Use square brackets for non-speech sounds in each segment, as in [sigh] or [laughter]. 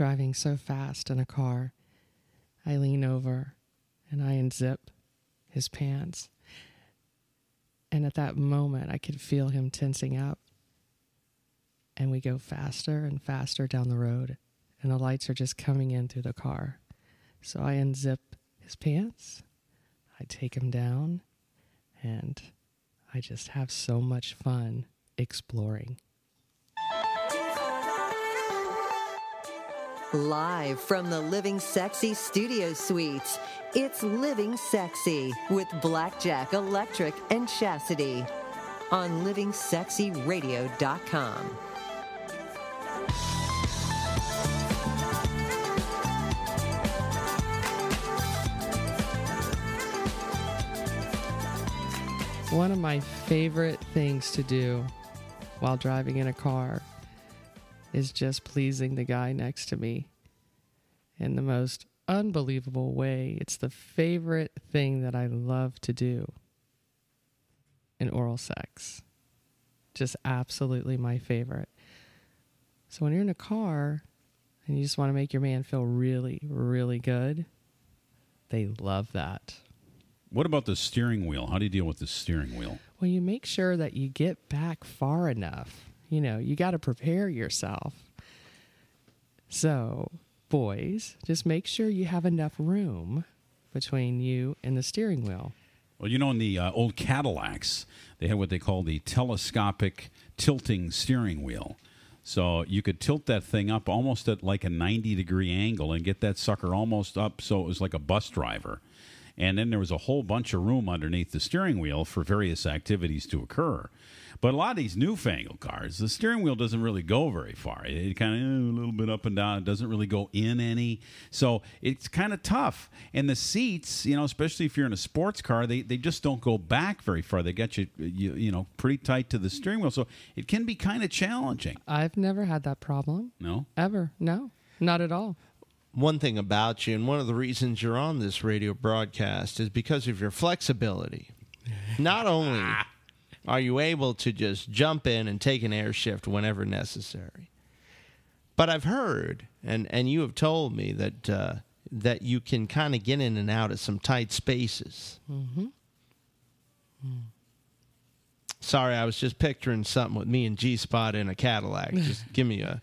driving so fast in a car. I lean over and I unzip his pants. And at that moment, I could feel him tensing up. And we go faster and faster down the road, and the lights are just coming in through the car. So I unzip his pants, I take him down, and I just have so much fun exploring. Live from the Living Sexy Studio Suites, it's Living Sexy with Blackjack Electric and Chastity on livingsexyradio.com. One of my favorite things to do while driving in a car is just pleasing the guy next to me in the most unbelievable way. It's the favorite thing that I love to do in oral sex. Just absolutely my favorite. So when you're in a car and you just want to make your man feel really, really good, they love that. What about the steering wheel? How do you deal with the steering wheel? Well, you make sure that you get back far enough. You know, you got to prepare yourself. So, boys, just make sure you have enough room between you and the steering wheel. Well, you know, in the uh, old Cadillacs, they had what they call the telescopic tilting steering wheel. So you could tilt that thing up almost at like a 90 degree angle and get that sucker almost up so it was like a bus driver. And then there was a whole bunch of room underneath the steering wheel for various activities to occur. But a lot of these newfangled cars, the steering wheel doesn't really go very far. It kind of eh, a little bit up and down. It doesn't really go in any. So it's kind of tough. And the seats, you know, especially if you're in a sports car, they, they just don't go back very far. They get you, you, you know, pretty tight to the steering wheel. So it can be kind of challenging. I've never had that problem. No? Ever. No, not at all. One thing about you, and one of the reasons you're on this radio broadcast, is because of your flexibility. Not only [laughs] are you able to just jump in and take an air shift whenever necessary, but I've heard, and, and you have told me that uh, that you can kind of get in and out of some tight spaces. Mm-hmm. Sorry, I was just picturing something with me and G Spot in a Cadillac. [laughs] Just give me a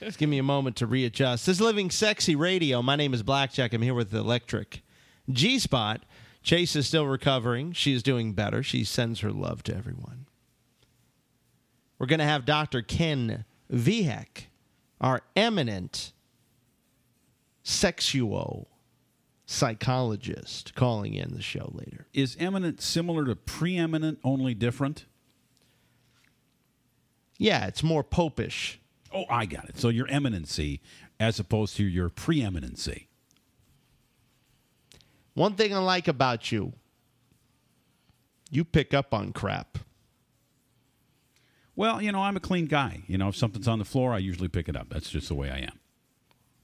just give me a moment to readjust. This is Living Sexy Radio. My name is Blackjack. I'm here with the Electric. G Spot. Chase is still recovering. She is doing better. She sends her love to everyone. We're going to have Dr. Ken Vihek, our eminent sexual psychologist, calling in the show later. Is eminent similar to preeminent, only different? Yeah, it's more popish. Oh, I got it. So your eminency as opposed to your preeminency. One thing I like about you, you pick up on crap. Well, you know, I'm a clean guy. You know, if something's on the floor, I usually pick it up. That's just the way I am.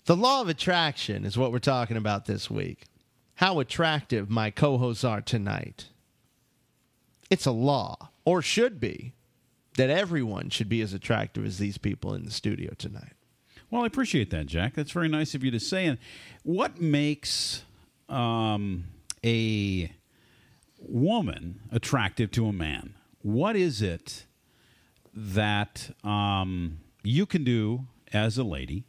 The law of attraction is what we're talking about this week. How attractive my co hosts are tonight. It's a law, or should be, that everyone should be as attractive as these people in the studio tonight. Well, I appreciate that, Jack. That's very nice of you to say. And what makes um, a woman attractive to a man? What is it that um, you can do as a lady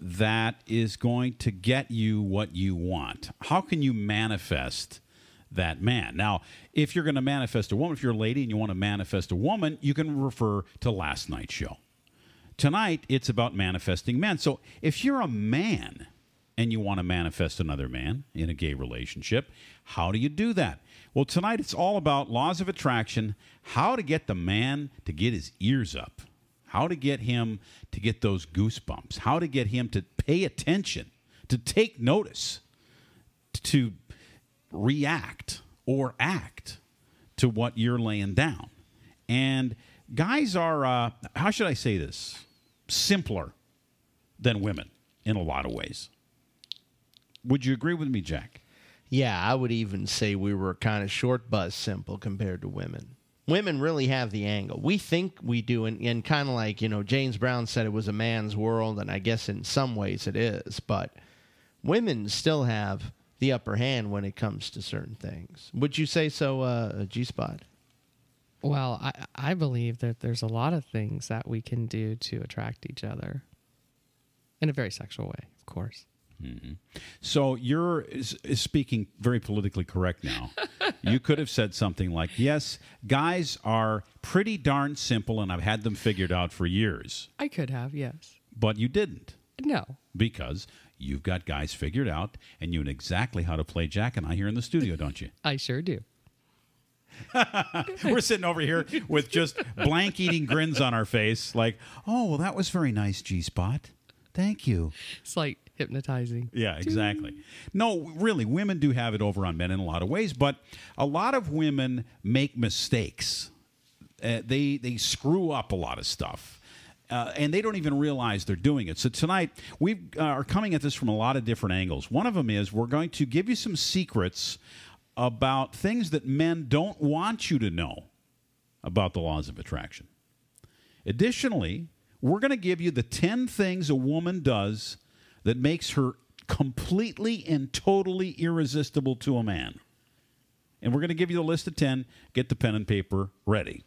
that is going to get you what you want? How can you manifest that man? Now, if you're going to manifest a woman, if you're a lady and you want to manifest a woman, you can refer to last night's show. Tonight, it's about manifesting men. So if you're a man and you want to manifest another man in a gay relationship, how do you do that? Well, tonight it's all about laws of attraction, how to get the man to get his ears up, how to get him to get those goosebumps, how to get him to pay attention, to take notice, to react or act to what you're laying down. And guys are, uh, how should I say this, simpler than women in a lot of ways. Would you agree with me, Jack? Yeah, I would even say we were kind of short buzz simple compared to women. women really have the angle. We think we do, and, and kind of like, you know, James Brown said it was a man's world, and I guess in some ways it is, but women still have the upper hand when it comes to certain things. Would you say so, uh, G Spot? Well, I, I believe that there's a lot of things that we can do to attract each other in a very sexual way, of course. So you're is, is speaking very politically correct now. [laughs] you could have said something like, "Yes, guys are pretty darn simple, and I've had them figured out for years." I could have, yes. But you didn't No. because you've got guys figured out, and you know exactly how to play Jack and I here in the studio, don't you? I sure do. [laughs] We're sitting over here with just blank eating grins on our face, like, "Oh, well, that was very nice, G Spot. Thank you." It's like hypnotizing. Yeah, exactly. No, really, women do have it over on men in a lot of ways, but a lot of women make mistakes. Uh, they they screw up a lot of stuff. Uh, and they don't even realize they're doing it. So tonight we uh, are coming at this from a lot of different angles. One of them is we're going to give you some secrets about things that men don't want you to know about the laws of attraction. Additionally, we're going to give you the 10 things a woman does that makes her completely and totally irresistible to a man. And we're going to give you the list of 10. Get the pen and paper ready.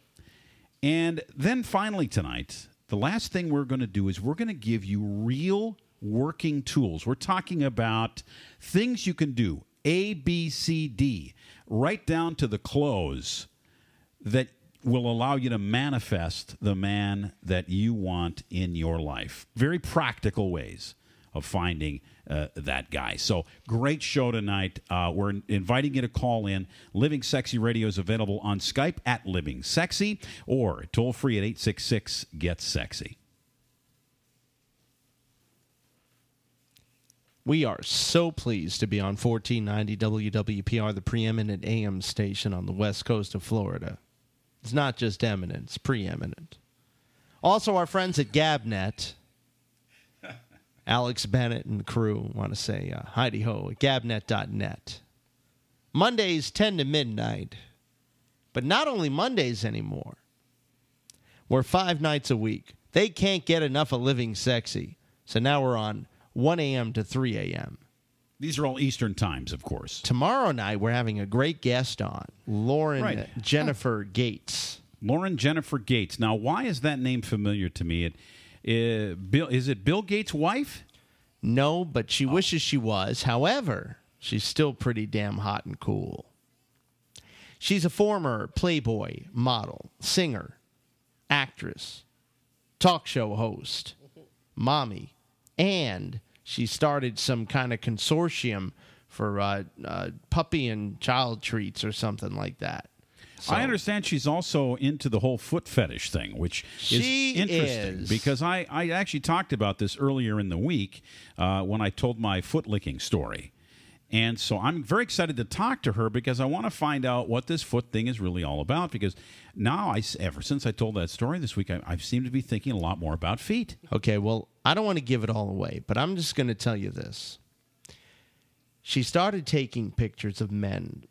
And then finally, tonight, the last thing we're going to do is we're going to give you real working tools. We're talking about things you can do A, B, C, D, right down to the close that will allow you to manifest the man that you want in your life. Very practical ways of finding uh, that guy. So, great show tonight. Uh, we're inviting you to call in. Living Sexy Radio is available on Skype at Living Sexy or toll free at 866 Get Sexy. We are so pleased to be on 1490 WWPR, the preeminent AM station on the west coast of Florida. It's not just eminent, it's preeminent. Also, our friends at Gabnet, Alex Bennett and the crew want to say uh, Heidi Ho at gabnet.net. Mondays 10 to midnight, but not only Mondays anymore. We're five nights a week. They can't get enough of living sexy. So now we're on 1 a.m. to 3 a.m. These are all Eastern times, of course. Tomorrow night, we're having a great guest on, Lauren Right. Jennifer Gates. Lauren Jennifer Gates. Now, why is that name familiar to me? It, uh, Bill, is it Bill Gates' wife? No, but she wishes she was. However, she's still pretty damn hot and cool. She's a former Playboy model, singer, actress, talk show host, mommy, and she started some kind of consortium for uh, uh, puppy and child treats or something like that. So- I understand she's also into the whole foot fetish thing, which She is interesting is. because I, I actually talked about this earlier in the week uh, when I told my foot licking story. And so I'm very excited to talk to her because I want to find out what this foot thing is really all about. Because now, I, ever since I told that story this week, I, I've seemed to be thinking a lot more about feet. Okay, well, I don't want to give it all away, but I'm just going to tell you this. She started taking pictures of men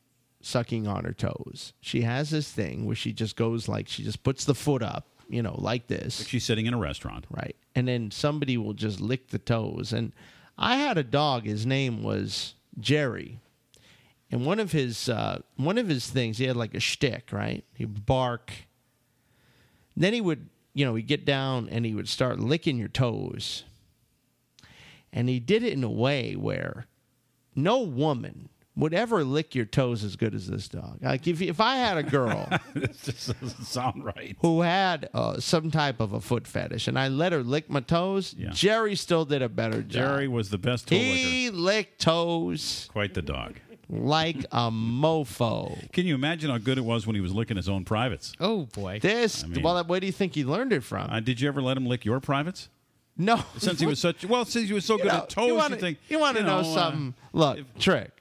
sucking on her toes. She has this thing where she just goes like she just puts the foot up, you know, like this, She's sitting in a restaurant. right? And then somebody will just lick the toes. And I had a dog. His name was Jerry. And one of his uh, one of his things, he had like a shtick, right? He would bark. Then he would, you know, he'd get down and he would start licking your toes. And he did it in a way where no woman would ever lick your toes as good as this dog. Like if if I had a girl [laughs] this just doesn't sound right. who had uh, some type of a foot fetish and I let her lick my toes, Yeah. Jerry still did a better job. Jerry was the best toe licker. he licked toes Quite the dog. like a mofo. Can you imagine how good it was when he was licking his own privates? Oh boy. This, I mean- well, where do you think he learned it from? Uh, did you ever let him lick your privates? no, Since he was such well, since he was so good know, at toes, you, wanna, think you want to know, uh, something? Look, trick.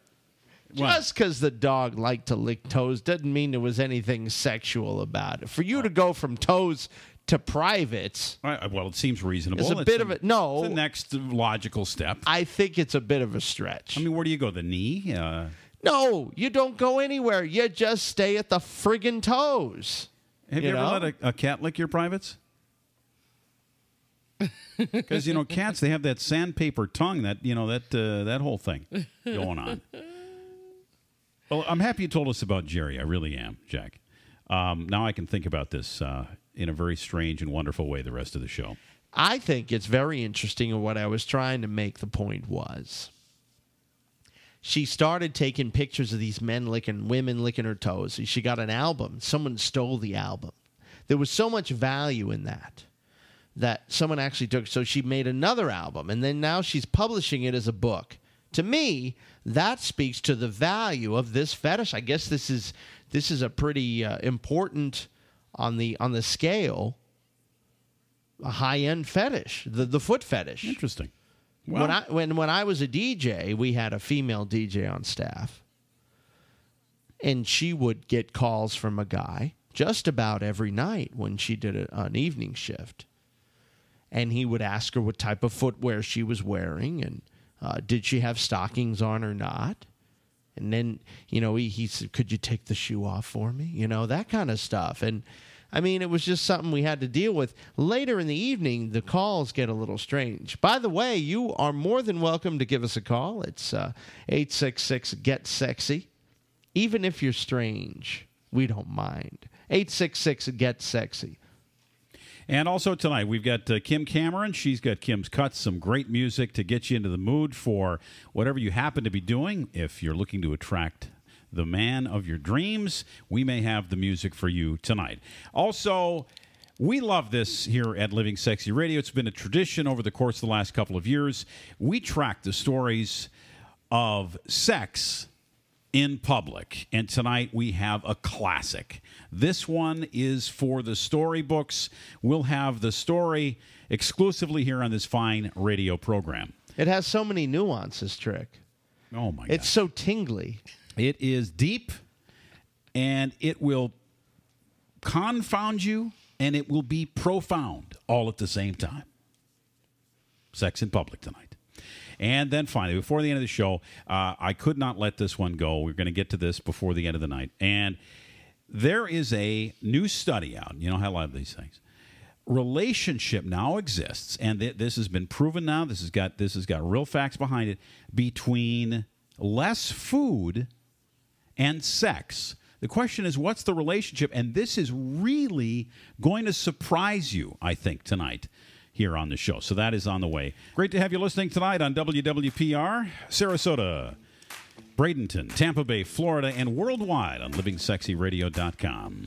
What? Just because the dog liked to lick toes doesn't mean there was anything sexual about it. For you to go from toes to privates, right, well, it seems reasonable. It's a bit of a- no. It's the next logical step. I think it's a bit of a stretch. I mean, where do you go? The knee? Uh, no, you don't go anywhere. You just stay at the friggin' toes. Have you, You ever know? let a, a cat lick your privates? [laughs] Because you know cats, they have that sandpaper tongue. That you know that uh, that whole thing going on. Well, I'm happy you told us about Jerry. I really am, Jack. Um, now I can think about this uh, in a very strange and wonderful way the rest of the show. I think it's very interesting, and what I was trying to make the point was she started taking pictures of these men licking women licking her toes. She got an album. Someone stole the album. There was so much value in that that someone actually took. So she made another album, and then now she's publishing it as a book. To me, that speaks to the value of this fetish. I guess this is this is a pretty uh, important on the on the scale a high end fetish, the the foot fetish. Interesting. Well, when I when when I was a DJ, we had a female DJ on staff, and she would get calls from a guy just about every night when she did a, an evening shift, and he would ask her what type of footwear she was wearing and uh, did she have stockings on or not. And then, you know, he, he said, Could you take the shoe off for me? You know, that kind of stuff. And I mean, it was just something we had to deal with. Later in the evening, the calls get a little strange. By the way, you are more than welcome to give us a call. It's uh, 866 Get Sexy. Even if you're strange, we don't mind. 866 Get Sexy. And also tonight, we've got uh, Kim Cameron. She's got Kim's Cuts, some great music to get you into the mood for whatever you happen to be doing. If you're looking to attract the man of your dreams, we may have the music for you tonight. Also, we love this here at Living Sexy Radio. It's been a tradition over the course of the last couple of years. We track the stories of sex in public. And tonight we have a classic. This one is for the storybooks. We'll have the story exclusively here on this fine radio program. It has so many nuances, Trick. Oh my God. It's so tingly. It is deep and it will confound you and it will be profound all at the same time. Sex in public tonight. And then finally, before the end of the show, uh, I could not let this one go. We're going to get to this before the end of the night. And there is a new study out. You know how I love these things. Relationship now exists, and th- this has been proven now. This has got this has got real facts behind it between less food and sex. The question is, what's the relationship? And this is really going to surprise you, I think, tonight here on the show. So that is on the way. Great to have you listening tonight on WWPR, Sarasota, Bradenton, Tampa Bay, Florida, and worldwide on livingsexyradio.com.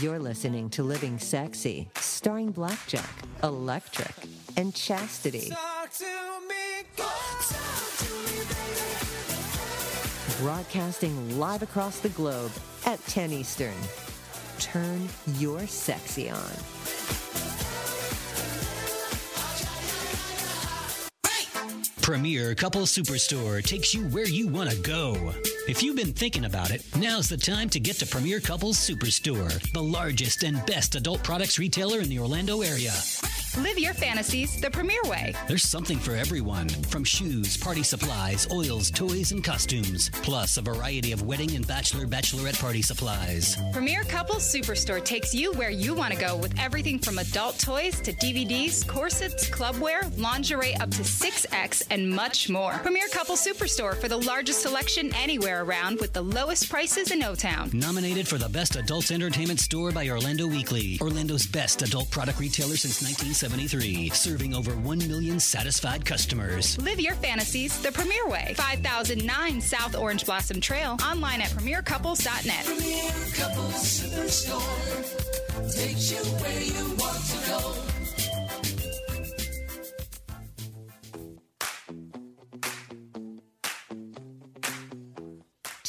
You're listening to Living Sexy, starring Blackjack, Electric, and Chastity. Broadcasting live across the globe at 10 Eastern. Turn your sexy on. Premier Couple Superstore takes you where you want to go. If you've been thinking about it, now's the time to get to Premier Couples Superstore, the largest and best adult products retailer in the Orlando area. Live your fantasies the premier way. There's something for everyone, from shoes, party supplies, oils, toys, and costumes, plus a variety of wedding and bachelor bachelorette party supplies. Premier Couples Superstore takes you where you want to go with everything from adult toys to DVDs, corsets, clubwear, lingerie up to 6X, and much more. Premier Couples Superstore for the largest selection anywhere around with the lowest prices in O Town. Nominated for the Best Adult Entertainment Store by Orlando Weekly, Orlando's best adult product retailer since 1973, serving over 1 million satisfied customers. Live your fantasies the premier way. 5009 South Orange Blossom Trail. Online at premiercouples.net.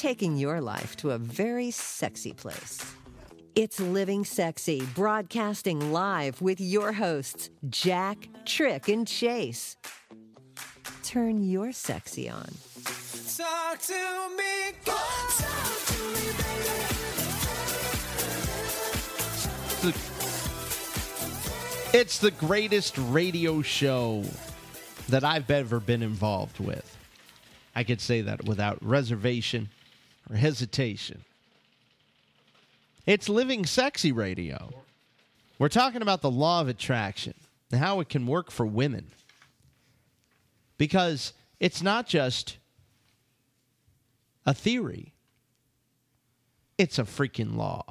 taking your life to a very sexy place. It's Living Sexy, broadcasting live with your hosts, Jack, Trick, and Chase. Turn your sexy on. Talk to me, talk to me, baby. It's the greatest radio show that I've ever been involved with. I could say that without reservation. or hesitation. It's Living Sexy Radio. We're talking about the law of attraction and how it can work for women. Because it's not just a theory, it's a freaking law.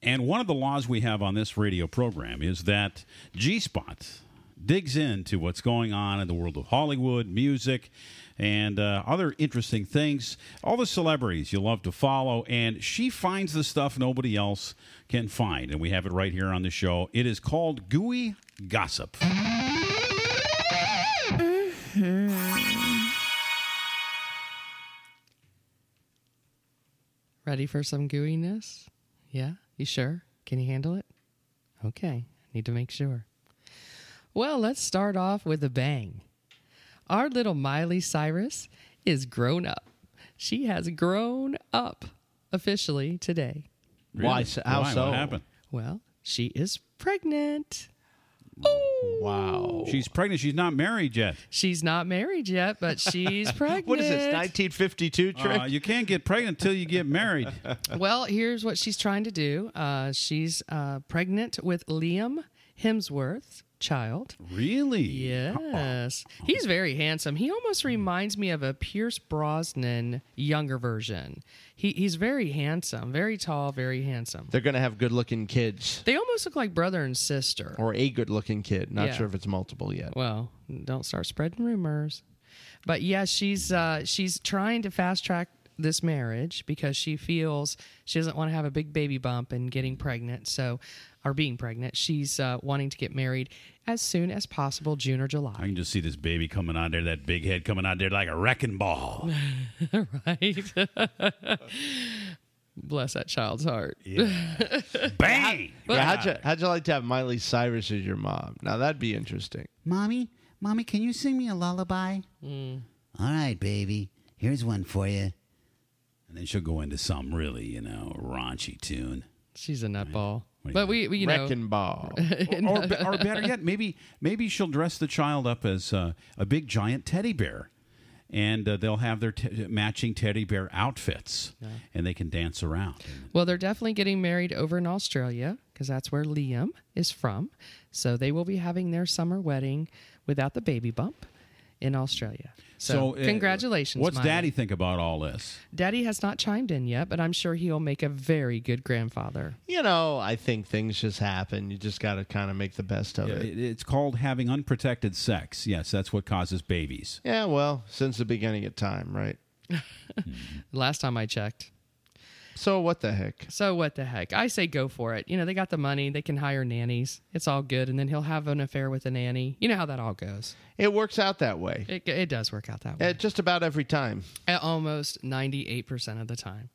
And one of the laws we have on this radio program is that G Spot digs into what's going on in the world of Hollywood, music, and uh, other interesting things. All the celebrities you love to follow, and she finds the stuff nobody else can find. And we have it right here on the show. It is called Gooey Gossip. Ready for some gooiness? Yeah? You sure? Can you handle it? Okay. Need to make sure. Well, let's start off with a bang. Our little Miley Cyrus is grown up. She has grown up officially today. Why so- how Why? so? What happened? Well, she is pregnant. Oh, Wow. She's pregnant. She's not married yet. She's not married yet, but [laughs] she's pregnant. What is this, 1952 trick? Uh, you can't get pregnant until you get married. [laughs] Well, here's what she's trying to do. Uh, she's uh, pregnant with Liam Hemsworth's child. Really? Yes. He's very handsome. He almost reminds me of a Pierce Brosnan younger version. He, he's very handsome, very tall, very handsome. They're going to have good looking kids. They almost look like brother and sister. Or a good looking kid. Not Yeah. sure if it's multiple yet. Well, don't start spreading rumors. But yeah, she's uh, she's trying to fast track this marriage because she feels she doesn't want to have a big baby bump and getting pregnant. So, or being pregnant, she's uh, wanting to get married as soon as possible, June or July. I can just see this baby coming out there, that big head coming out there like a wrecking ball. [laughs] right? [laughs] Bless that child's heart. Bang! [laughs] Yeah, how'd, you, how'd you like to have Miley Cyrus as your mom? Now, that'd be interesting. Mommy, mommy, can you sing me a lullaby? Mm. All right, baby. Here's one for you. And then she'll go into some really, you know, raunchy tune. She's a nutball. What do you But we, we, you know, Wrecking ball. [laughs] or, or, or better yet, maybe maybe she'll dress the child up as uh, a big giant teddy bear, and uh, they'll have their te- matching teddy bear outfits, and they can dance around. Well, they're definitely getting married over in Australia because that's where Liam is from. So they will be having their summer wedding without the baby bump in Australia. So, uh, congratulations. What's Miley. Daddy think about all this? Daddy has not chimed in yet, but I'm sure he'll make a very good grandfather. you know, I think things just happen. You just got to kind of make the best of it. It- It's called having unprotected sex. Yes, that's what causes babies. Yeah, well, since the beginning of time, right? [laughs] Last time I checked. So what the heck? So what the heck? I say go for it. You know, they got the money, they can hire nannies. It's all good. And then he'll have an affair with a nanny. You know how that all goes. It works out that way. It, it does work out that way. Uh, just about every time. At almost 98% of the time.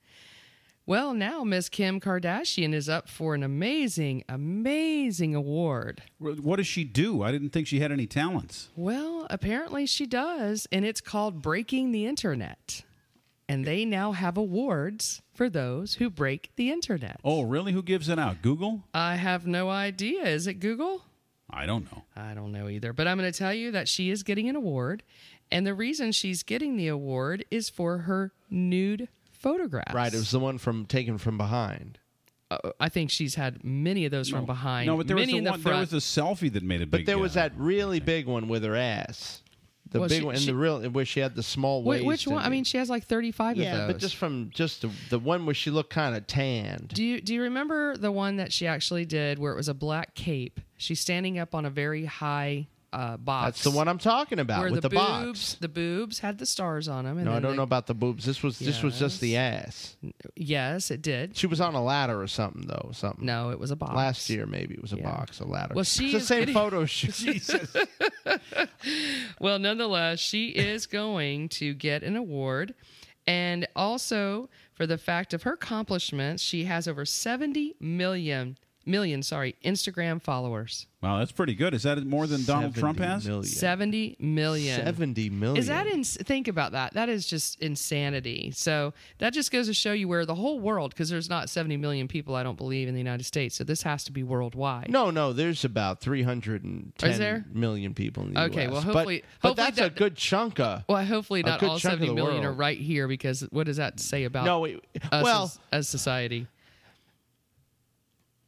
Well, now Miss Kim Kardashian is up for an amazing, amazing award. What does she do? I didn't think she had any talents. Well, apparently she does, and it's called Breaking the Internet. And they now have awards for those who break the internet. Oh, really? Who gives it out? Google? I have no idea. Is it Google? I don't know. I don't know either. But I'm going to tell you that she is getting an award. And the reason she's getting the award is for her nude photographs. Right. It was the one from taken from behind. Uh, I think she's had many of those from behind. No, but there was, the in the there was a selfie that made a big. But there was uh, that really big one with her ass. The Well, big she- one, and she- the real where she had the small waist. which one? I mean, she has like 35 yeah, of those. but just from just the the one where she looked kind of tanned. Do you do you remember the one that she actually did where it was a black cape? She's standing up on a very high uh, box. That's the one I'm talking about where with the, the, boobs, box. the boobs had the stars on them. And No, I don't the- know about the boobs. This was this was just the ass. Yes, it did. She was on a ladder or something though. Something. No, it was a box. Last year maybe it was a Yeah. box, a ladder. Well, she it's the same getting- photo [laughs] shoot. [laughs] Well, nonetheless, she is going to get an award. And also for the fact of her accomplishments, she has over 70 million million, sorry, Instagram followers. Wow, that's pretty good. Is that more than Donald Trump has? million. 70 million. 70 million. Is that ins- think about that? That is just insanity. So that just goes to show you where the whole world, because there's not 70 million people, I don't believe, in the United States. So this has to be worldwide. No, no, there's about 310 Is there? million people in the Okay, US. well, But- hopefully- but, hopefully that's a good chunk of. Well, hopefully not all chunk of 70 the million are right here, because what does that say about No, we, us well, as, as society?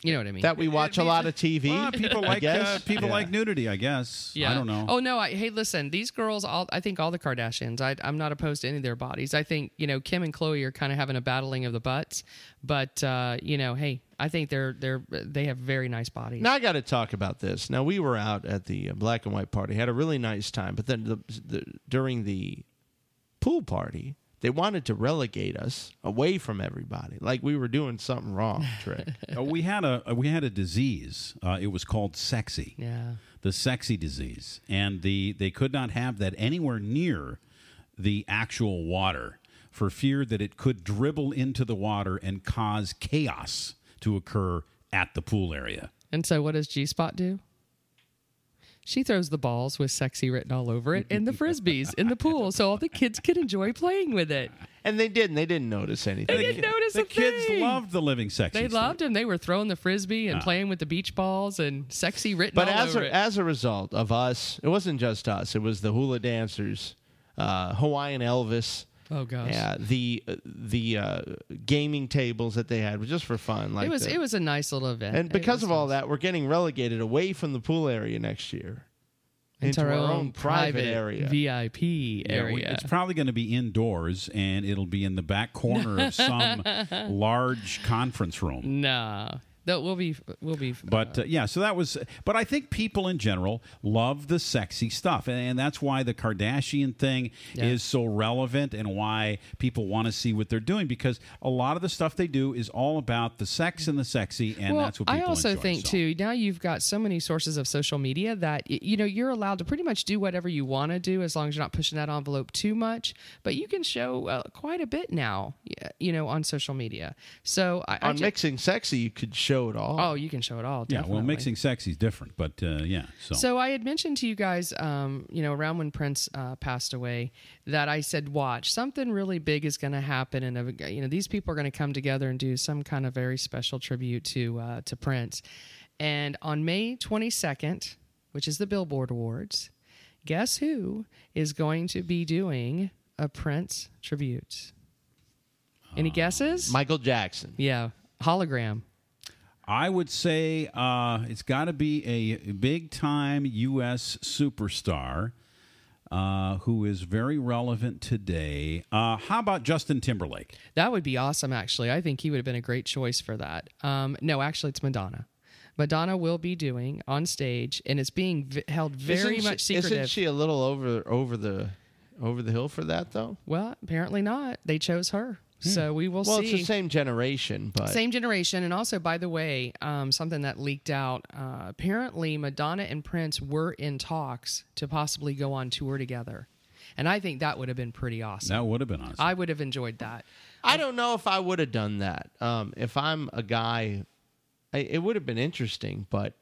You know what I mean? that we watch a lot of TV. Well, people I like uh, people Yeah. like nudity. I guess. Yeah. I don't know. Oh no! I, hey, listen, these girls. All I think all the Kardashians. I, I'm not opposed to any of their bodies. I think you know Kim and Khloe are kind of having a battling of the butts, but uh, you know, hey, I think they're they're they have very nice bodies. Now I got to talk about this. Now we were out at the uh, black and white party, had a really nice time, but then the, the, during the pool party, they wanted to relegate us away from everybody, like we were doing something wrong. [laughs] Trick. Uh, we had a we had a disease. Uh, it was called sexy. yeah. the sexy disease, and the they could not have that anywhere near the actual water for fear that it could dribble into the water and cause chaos to occur at the pool area. And so, what does G Spot do? She throws the balls with "sexy" written all over it in the [laughs] frisbees in the pool, so all the kids can enjoy playing with it. And they didn't. They didn't notice anything. They didn't notice the a kids thing. loved the living sexy. They loved him. They were throwing the frisbee and playing with the beach balls and "sexy" written But all as over a, it. as a result of us, it wasn't just us. It was the hula dancers, uh, Hawaiian Elvis. Oh gosh. Yeah, the uh, the uh, gaming tables that they had was just for fun. Like it was the- it was a nice little event. and because was of all that, we're getting relegated away from the pool area next year into our, own private area. VIP Yeah, we- area. it's probably going to be indoors, and it'll be in the back corner of some [laughs] large conference room. nah, that we'll be we'll be. But uh, yeah, so that was. But I think people in general love the sexy stuff, and, and that's why the Kardashian thing Yeah. is so relevant, and why people want to see what they're doing because a lot of the stuff they do is all about the sex and the sexy, and well, that's what I people also enjoy, think so. too. Now you've got so many sources of social media that you know you're allowed to pretty much do whatever you want to do as long as you're not pushing that envelope too much. But you can show uh, quite a bit now, you know, on social media. So I, I On ju- mixing sexy, you could show it all. oh, you can show it all. Yeah, well, mixing sexy is different, but uh, yeah. So, So I had mentioned to you guys, um, you know, around when Prince uh, passed away, that I said, "Watch, something really big is going to happen, and uh, you know, these people are going to come together and do some kind of very special tribute to uh, to Prince." And on May 22nd, which is the Billboard Awards, guess who is going to be doing a Prince tribute? Any guesses? Michael Jackson. yeah, hologram. I would say uh, it's got to be a big time U.S. superstar uh, who is very relevant today. Uh, how about Justin Timberlake? That would be awesome, actually. I think he would have been a great choice for that. Um, no, actually, it's Madonna. Madonna will be doing on stage, and it's being v- held very Isn't much she, secretive. Isn't she a little over over the over the hill for that though? well, apparently not. They chose her, so we will Well, see. it's the same generation, but Same generation, and also, by the way, um, something that leaked out. Uh, apparently, Madonna and Prince were in talks to possibly go on tour together, and I think that would have been pretty awesome. That would have been awesome. I would have enjoyed that. I don't know if I would have done that. Um, if I'm a guy, I, it would have been interesting, but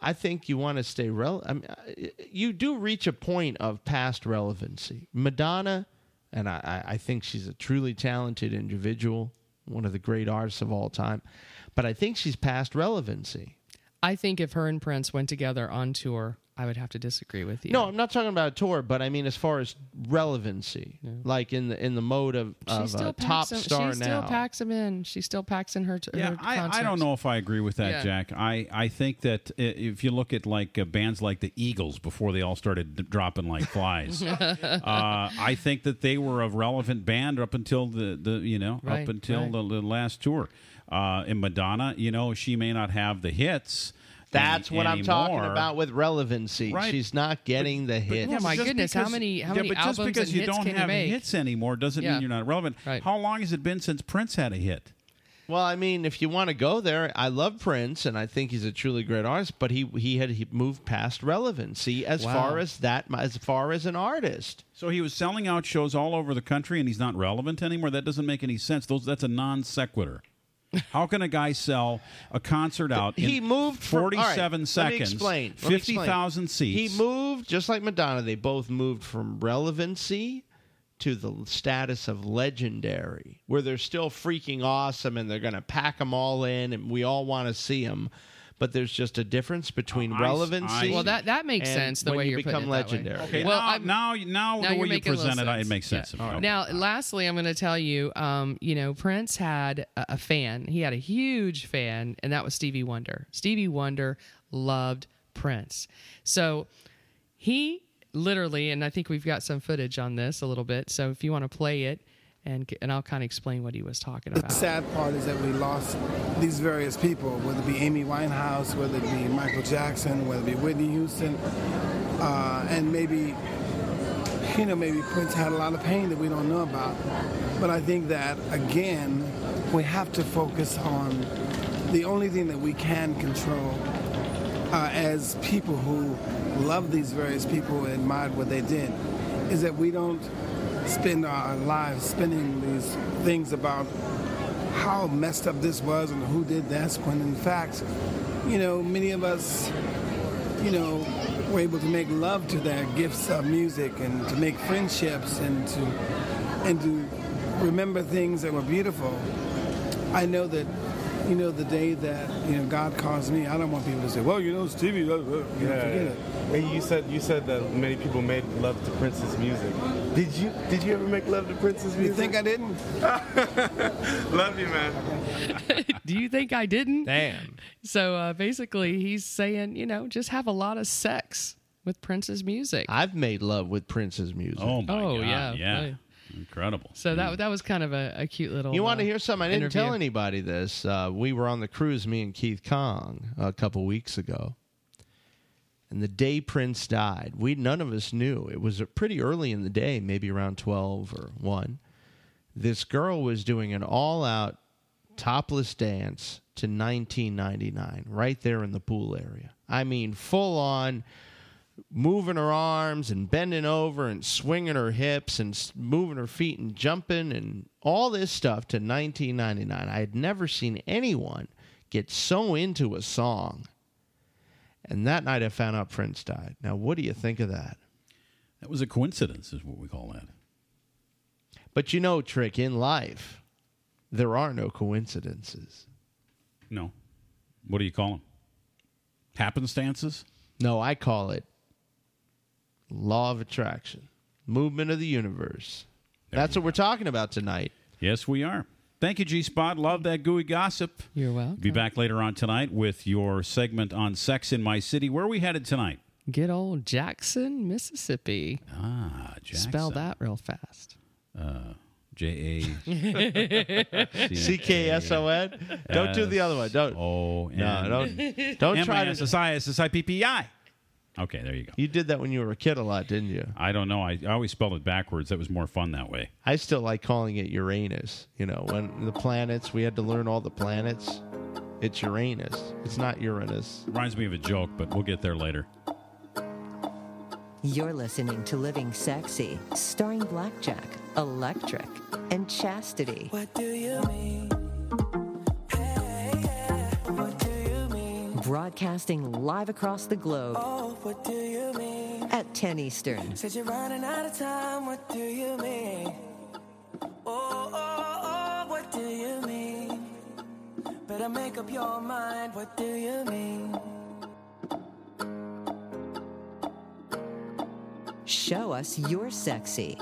I think you want to stay relevant. I mean, I- you do reach a point of past relevancy. Madonna, and I, I think she's a truly talented individual, one of the great artists of all time, but I think she's past relevancy. I think if her and Prince went together on tour, I would have to disagree with you. No, I'm not talking about a tour, but I mean as far as relevancy, like in the in the mode of, she of a top him, star she now. She still packs him in. She still packs in her. T- yeah, her I, I don't know if I agree with that, Yeah. Jack. I, I think that if you look at like uh, bands like the Eagles before they all started dropping like flies, [laughs] uh, I think that they were a relevant band up until the, the you know Right, up until right. the, the last tour. Uh, and Madonna, you know, she may not have the hits. That's any- what I'm talking about with relevancy. Right. She's not getting the hits. Yeah, my Just goodness, how many- how yeah, many but just albums because and you hits don't can you have make? hits anymore doesn't Yeah. mean you're not relevant. Right. How long has it been since Prince had a hit? Well, I mean, if you want to go there, I love Prince, and I think he's a truly great artist. But he he had he moved past relevancy as Wow. far as that as far as an artist. So he was selling out shows all over the country, and he's not relevant anymore. That doesn't make any sense. Those that's a non sequitur. How can a guy sell a concert out? He in moved from, 47 let me seconds. Explain. 50,000 seats. He moved just like Madonna. They both moved from relevancy to the status of legendary, where they're still freaking awesome and they're going to pack them all in, and we all want to see them. But there's just a difference between I s- relevancy. I- Well, that that makes sense the way you you're become putting it that way. legendary. Okay, Well, now, I'm- now, now, Now the way you making a little present it, it sense. makes sense. Yeah. Okay. Now, lastly, I'm going to tell you, um, you know, Prince had a, a fan. He had a huge fan, and that was Stevie Wonder. Stevie Wonder loved Prince. So he literally, and I think we've got some footage on this a little bit. So if you want to play it, and and I'll kind of explain what he was talking about. The sad part is that we lost these various people, whether it be Amy Winehouse, whether it be Michael Jackson, whether it be Whitney Houston, uh, and maybe, you know, maybe Prince had a lot of pain that we don't know about. But I think that, again, we have to focus on the only thing that we can control uh, as people who love these various people and admired what they did is that we don't spend our lives spinning these things about how messed up this was and who did this when in fact you know many of us you know were able to make love to their gifts of music and to make friendships and to and to remember things that were beautiful. I know that you know the day that you know god calls me i don't want people to say well you know stevie uh, uh," you know, forget it Hey, you said you said that many people made love to Prince's music. Did you did you ever make love to Prince's music? you think i didn't [laughs] love you, man. [laughs] Do you think I didn't? Damn. So uh, basically, he's saying, you know, just have a lot of sex with Prince's music. I've made love with Prince's music. Oh, my Oh, God. yeah. Yeah. Right. Incredible. So that that was kind of a, a cute little. You want to uh, hear something? I didn't interview. tell anybody this. Uh, we were on the cruise, me and Keith Kong, a couple weeks ago. And the day Prince died, we none of us knew. It was uh, pretty early in the day, maybe around 12 or 1. This girl was doing an all out topless dance to 1999 right there in the pool area. I mean, full on moving her arms and bending over and swinging her hips and moving her feet and jumping and all this stuff to 1999. I had never seen anyone get so into a song. And that night I found out Prince died. Now, what do you think of that? That was a coincidence, is what we call that. But you know, Trick, in life, there are no coincidences. No. What do you call them? Happenstances? No, I call it law of attraction, movement of the universe. There That's you what we're talking about tonight. Yes, we are. Thank you, G Spot. Love that gooey gossip. You're welcome. Be back later on tonight with your segment on sex in my city. Where are we headed tonight? Good old Jackson, Mississippi. Ah, Jackson. Spell that real fast. J A [laughs] C K S O N. Don't do the other one. Don't. O N. No, don't. Don't try M I S to. S I S S I P P I. Okay, there you go. You did that when you were a kid a lot, didn't you? I don't know. I, I always spelled it backwards. That was more fun that way. I still like calling it Uranus. You know, when the planets, we had to learn all the planets. It's Uranus. It's not Uranus. Reminds me of a joke, but we'll get there later. You're listening to Living Sexy, starring Blackjack, Electric, and Chastity. What do you mean? Broadcasting live across the globe Oh, what do you mean? at 10 Eastern. Said you're running out of time. What do you mean? Oh, oh, oh, what do you mean? Better make up your mind. What do you mean? Show us you're sexy.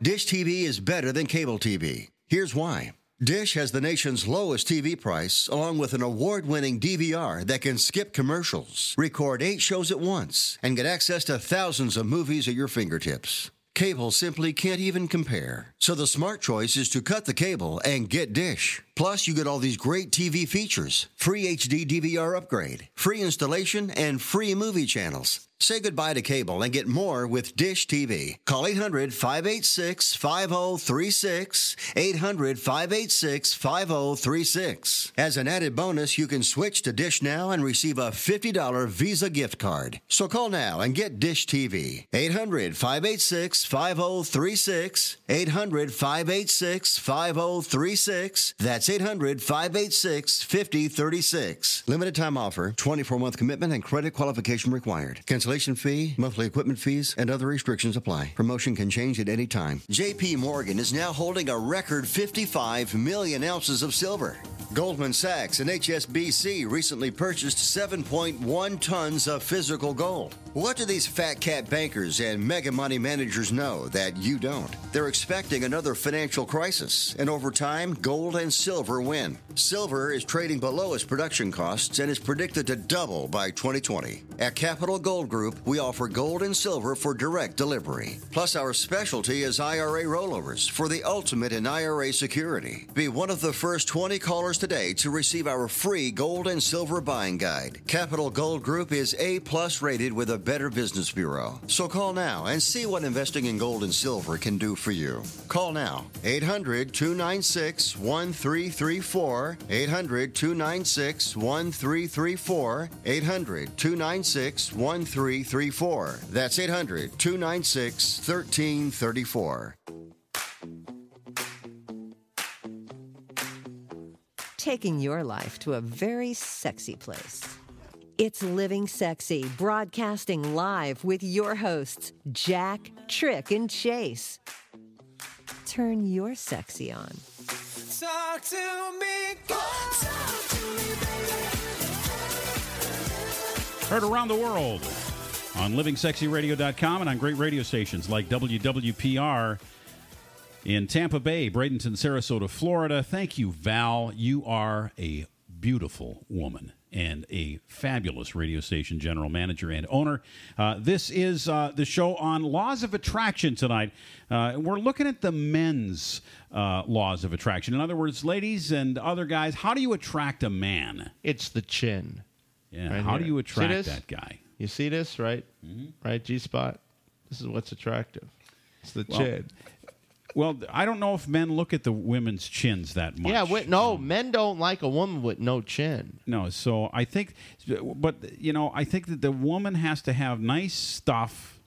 Dish TV is better than cable TV. Here's why. Dish has the nation's lowest TV price, along with an award winning DVR that can skip commercials, record eight shows at once, and get access to thousands of movies at your fingertips. Cable simply can't even compare. So the smart choice is to cut the cable and get Dish. Plus, you get all these great TV features free HD DVR upgrade, free installation, and free movie channels. Say goodbye to cable and get more with Dish TV. Call 800 586 5036. 800 586 5036. As an added bonus, you can switch to Dish now and receive a $50 Visa gift card. So call now and get Dish TV. 800 586 5036. 800 586 5036. That's 800 586 5036. Limited time offer, 24 month commitment, and credit qualification required. Cancellation fee, monthly equipment fees, and other restrictions apply. Promotion can change at any time. JP Morgan is now holding a record 55 million ounces of silver. Goldman Sachs and HSBC recently purchased 7.1 tons of physical gold. What do these fat cat bankers and mega money managers know that you don't? They're expecting another financial crisis, and over time, gold and silver win. Silver is trading below its production costs and is predicted to double by 2020. At Capital Gold Group, we offer gold and silver for direct delivery. Plus, our specialty is IRA rollovers for the ultimate in IRA security. Be one of the first 20 callers today to receive our free gold and silver buying guide. Capital Gold Group is A plus rated with a Better Business Bureau. So call now and see what investing in gold and silver can do for you. Call now 800 296 1334. 800 296 1334. 800 296 1334. That's 800 296 1334. Taking your life to a very sexy place. It's Living Sexy, broadcasting live with your hosts, Jack, Trick, and Chase. Turn your sexy on. Talk to me, talk to me, Heard around the world on livingsexyradio.com and on great radio stations like WWPR in Tampa Bay, Bradenton, Sarasota, Florida. Thank you, Val. You are a beautiful woman and a fabulous radio station general manager and owner. Uh, this is uh, the show on laws of attraction tonight. Uh, we're looking at the men's uh, laws of attraction. In other words, ladies and other guys, how do you attract a man? It's the chin. Yeah, Right how here. do you attract that guy? You see this, right? Right, G spot. This is what's attractive. It's the Well, chin. Well, I don't know if men look at the women's chins that much. Yeah, wait, no, men don't like a woman with no chin. No, so I think, but you know, I think that the woman has to have nice stuff,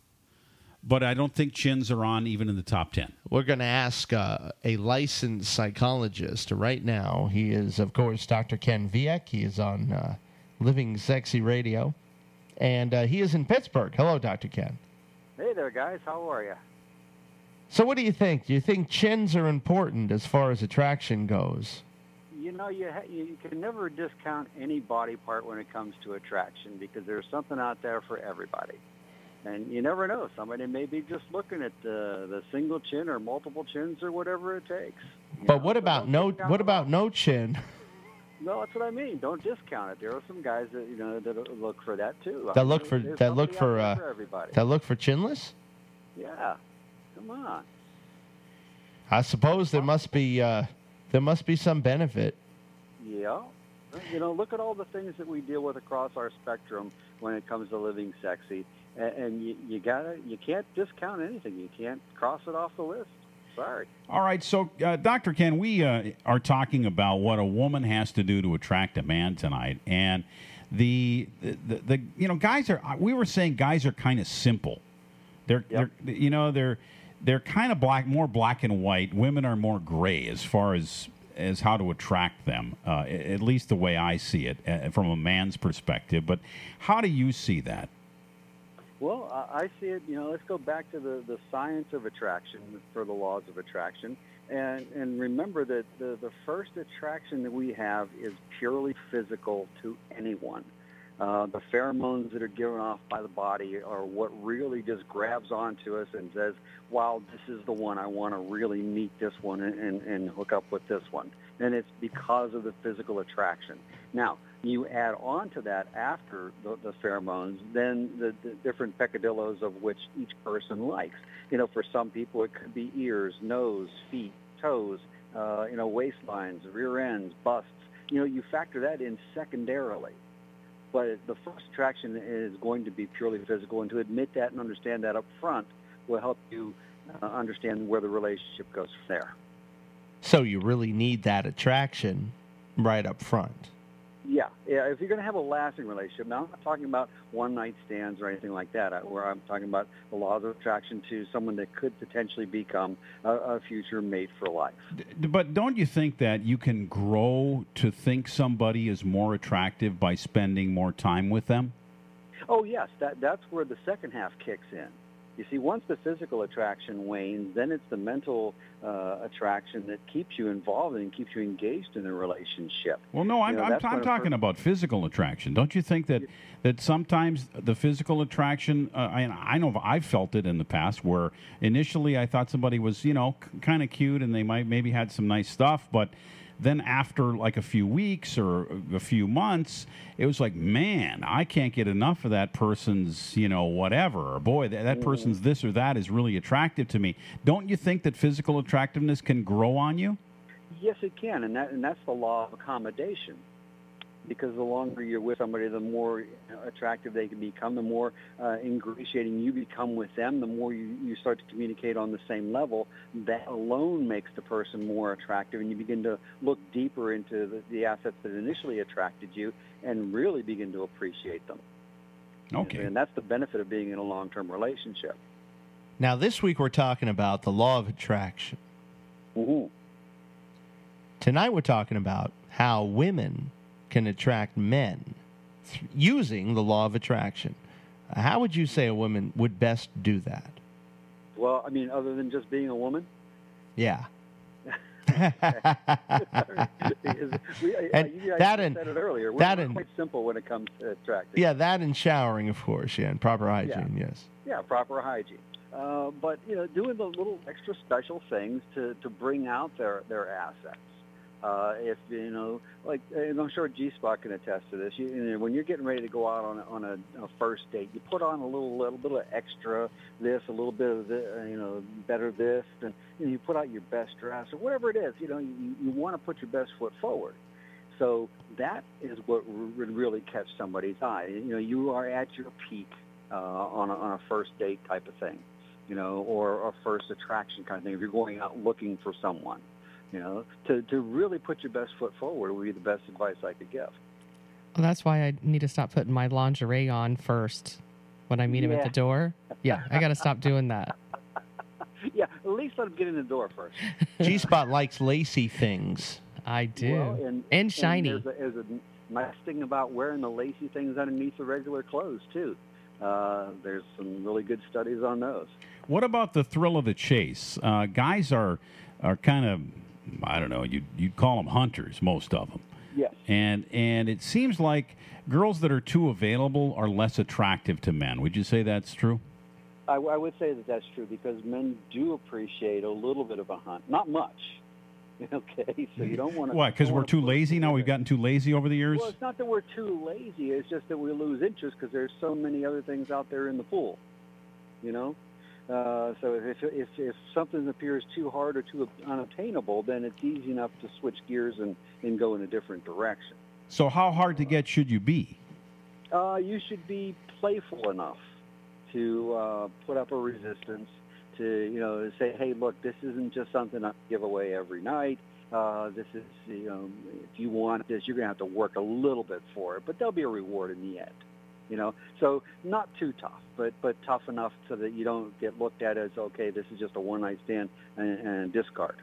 but I don't think chins are on even in the top ten. We're going to ask uh, a licensed psychologist right now. He is, of course, Dr. Ken Viek. He is on uh, Living Sexy Radio, and uh, he is in Pittsburgh. Hello, Dr. Ken. Hey there, guys. How are you? So, what do you think? Do you think chins are important as far as attraction goes? You know, you ha- you can never discount any body part when it comes to attraction because there's something out there for everybody, and you never know. Somebody may be just looking at the the single chin or multiple chins or whatever it takes. But know, what about don't no? What about no chin? [laughs] No, that's what I mean. Don't discount it. There are some guys that you know that look for that too. I That mean, look for that look for uh, for everybody. that look for chinless. Yeah, come on. I suppose there must be uh, there must be some benefit. Yeah. You know, look at all the things that we deal with across our spectrum when it comes to living sexy, and, and you, you gotta, you can't discount anything. You can't cross it off the list. Sorry. All right, so uh, Dr. Ken, we uh, are talking about what a woman has to do to attract a man tonight, and the the, the, the you know guys are we were saying guys are kind of simple. They're, they're you know they're they're kind of black, more black and white. Women are more gray as far as as how to attract them, uh, at least the way I see it uh, from a man's perspective. But how do you see that? Well, I see it. You know, let's go back to the, the science of attraction for the laws of attraction, and and remember that the the first attraction that we have is purely physical to anyone. Uh, the pheromones that are given off by the body are what really just grabs onto us and says, "Wow, this is the one I want to really meet this one and, and, and hook up with this one." And it's because of the physical attraction. Now, you add on to that after the, the pheromones, then the, the different peccadillos of which each person likes. You know, for some people it could be ears, nose, feet, toes, uh, you know, waistlines, rear ends, busts. You know, you factor that in secondarily. But the first attraction is going to be purely physical, and to admit that and understand that up front will help you uh, understand where the relationship goes from there. So you really need that attraction right up front. Yeah, yeah. If you're going to have a lasting relationship, now I'm not talking about one night stands or anything like that. I- Where I'm talking about the laws of attraction to someone that could potentially become a, a future mate for life. But don't you think that you can grow to think somebody is more attractive by spending more time with them? Oh yes, that that's where the second half kicks in. You see, once the physical attraction wanes, then it's the mental uh, attraction that keeps you involved and keeps you engaged in the relationship. Well, no, I'm, You know, I'm, I'm talking about physical attraction. Don't you think that that sometimes the physical attraction? Uh, I, I know I've felt it in the past where initially I thought somebody was you know kind of cute and they might maybe had some nice stuff, but then after like a few weeks or a few months, it was like, man, I can't get enough of that person's you know whatever. Or boy, that, that person's this or that is really attractive to me. Don't you think that physical attractiveness can grow on you? Yes, it can, and that and that's the law of accommodation. Because the longer you're with somebody, the more attractive they can become, the more uh, ingratiating you become with them, the more you, you start to communicate on the same level. That alone makes the person more attractive, and you begin to look deeper into the, the assets that initially attracted you and really begin to appreciate them. Okay. And that's the benefit of being in a long-term relationship. Now, this week we're talking about the law of attraction. Mhm. Tonight we're talking about how women can attract men th- using the law of attraction. How would you say a woman would best do that? Well, I mean, other than just being a woman, Yeah. [laughs] [laughs] Because we, I- And that and- said it earlier. We're, that and- quite simple when it comes to attracting. Yeah, that and showering, of course. Yeah, and proper hygiene. Yes. Yeah, proper hygiene. Uh, but you know, doing the little extra special things to, to bring out their their assets. Uh, if you know, like, and I'm sure G Spot can attest to this. You, you know, when you're getting ready to go out on on a, a first date, you put on a little little bit of extra this, a little bit of this, you know, better this, and you, know, you put out your best dress or whatever it is. You know, you, you want to put your best foot forward. So that is what would really catch somebody's eye. You know, you are at your peak uh, on, a, on a first date type of thing, you know, or a first attraction kind of thing. If you're going out looking for someone, you know, to, to really put your best foot forward would be the best advice I could give. Well, that's why I need to stop putting my lingerie on first when I meet him at the door. Yeah, I got to stop [laughs] doing that. yeah, at least let him get in the door first. [laughs] G Spot likes lacy things. I do. Well, and, shiny. there's, a, there's a nice thing about wearing the lacy things underneath the regular clothes too. Uh, there's some really good studies on those. What about the thrill of the chase? Uh, guys are are kind of I don't know. You you'd call them hunters, most of them. Yes. And and it seems like girls that are too available are less attractive to men. Would you say that's true? I, I would say that that's true because men do appreciate a little bit of a hunt, not much. [laughs] Okay, so you don't want to. What? Because we're too lazy now. We've gotten too lazy over the years. Well, it's not that we're too lazy. It's just that we lose interest because there's so many other things out there in the pool. You know, uh, so if, if if something appears too hard or too unobtainable, then it's easy enough to switch gears and, and go in a different direction. So how hard to get should you be? Uh, you should be playful enough to uh, put up a resistance. To you know, say, hey, look, this isn't just something I give away every night. Uh, this is, you know, if you want this, you're going to have to work a little bit for it, but there'll be a reward in the end. You know, so not too tough, but but tough enough so that you don't get looked at as okay, this is just a one night stand and, and discard.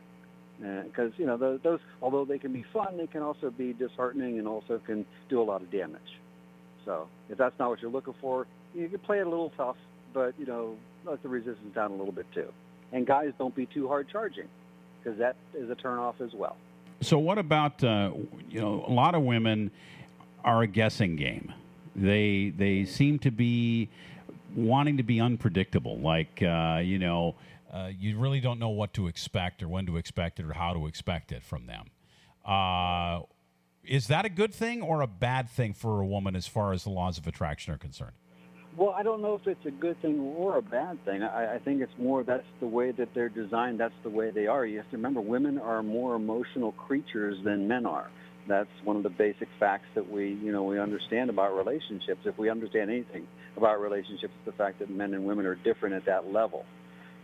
Because you know those, those, although they can be fun, they can also be disheartening and also can do a lot of damage. So if that's not what you're looking for, you can play it a little tough, but you know let the resistance down a little bit too. And guys, don't be too hard charging, because that is a turnoff as well. So what about uh, you know a lot of women are a guessing game. They they seem to be wanting to be unpredictable. Like uh, you know, uh, you really don't know what to expect or when to expect it or how to expect it from them. Uh, is that a good thing or a bad thing for a woman as far as the laws of attraction are concerned? Well, I don't know if it's a good thing or a bad thing. I, I think it's more that's the way that they're designed. That's the way they are. You have to remember, women are more emotional creatures than men are. That's one of the basic facts that we, you know, we understand about relationships. If we understand anything about relationships, it's the fact that men and women are different at that level.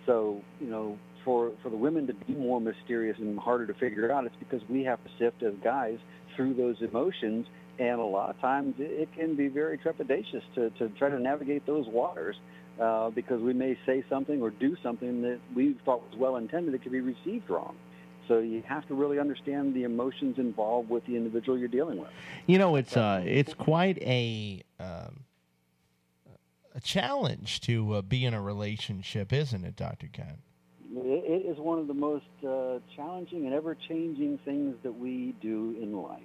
So, you know, for for the women to be more mysterious and harder to figure out, it's because we have to sift as guys through those emotions, and a lot of times it, can be very trepidatious to to try to navigate those waters. Uh, because we may say something or do something that we thought was well intended that could be received wrong. So you have to really understand the emotions involved with the individual you're dealing with. You know, it's uh, it's quite a um, a challenge to uh, be in a relationship, isn't it, Doctor Ken? It it is one of the most uh, challenging and ever-changing things that we do in life.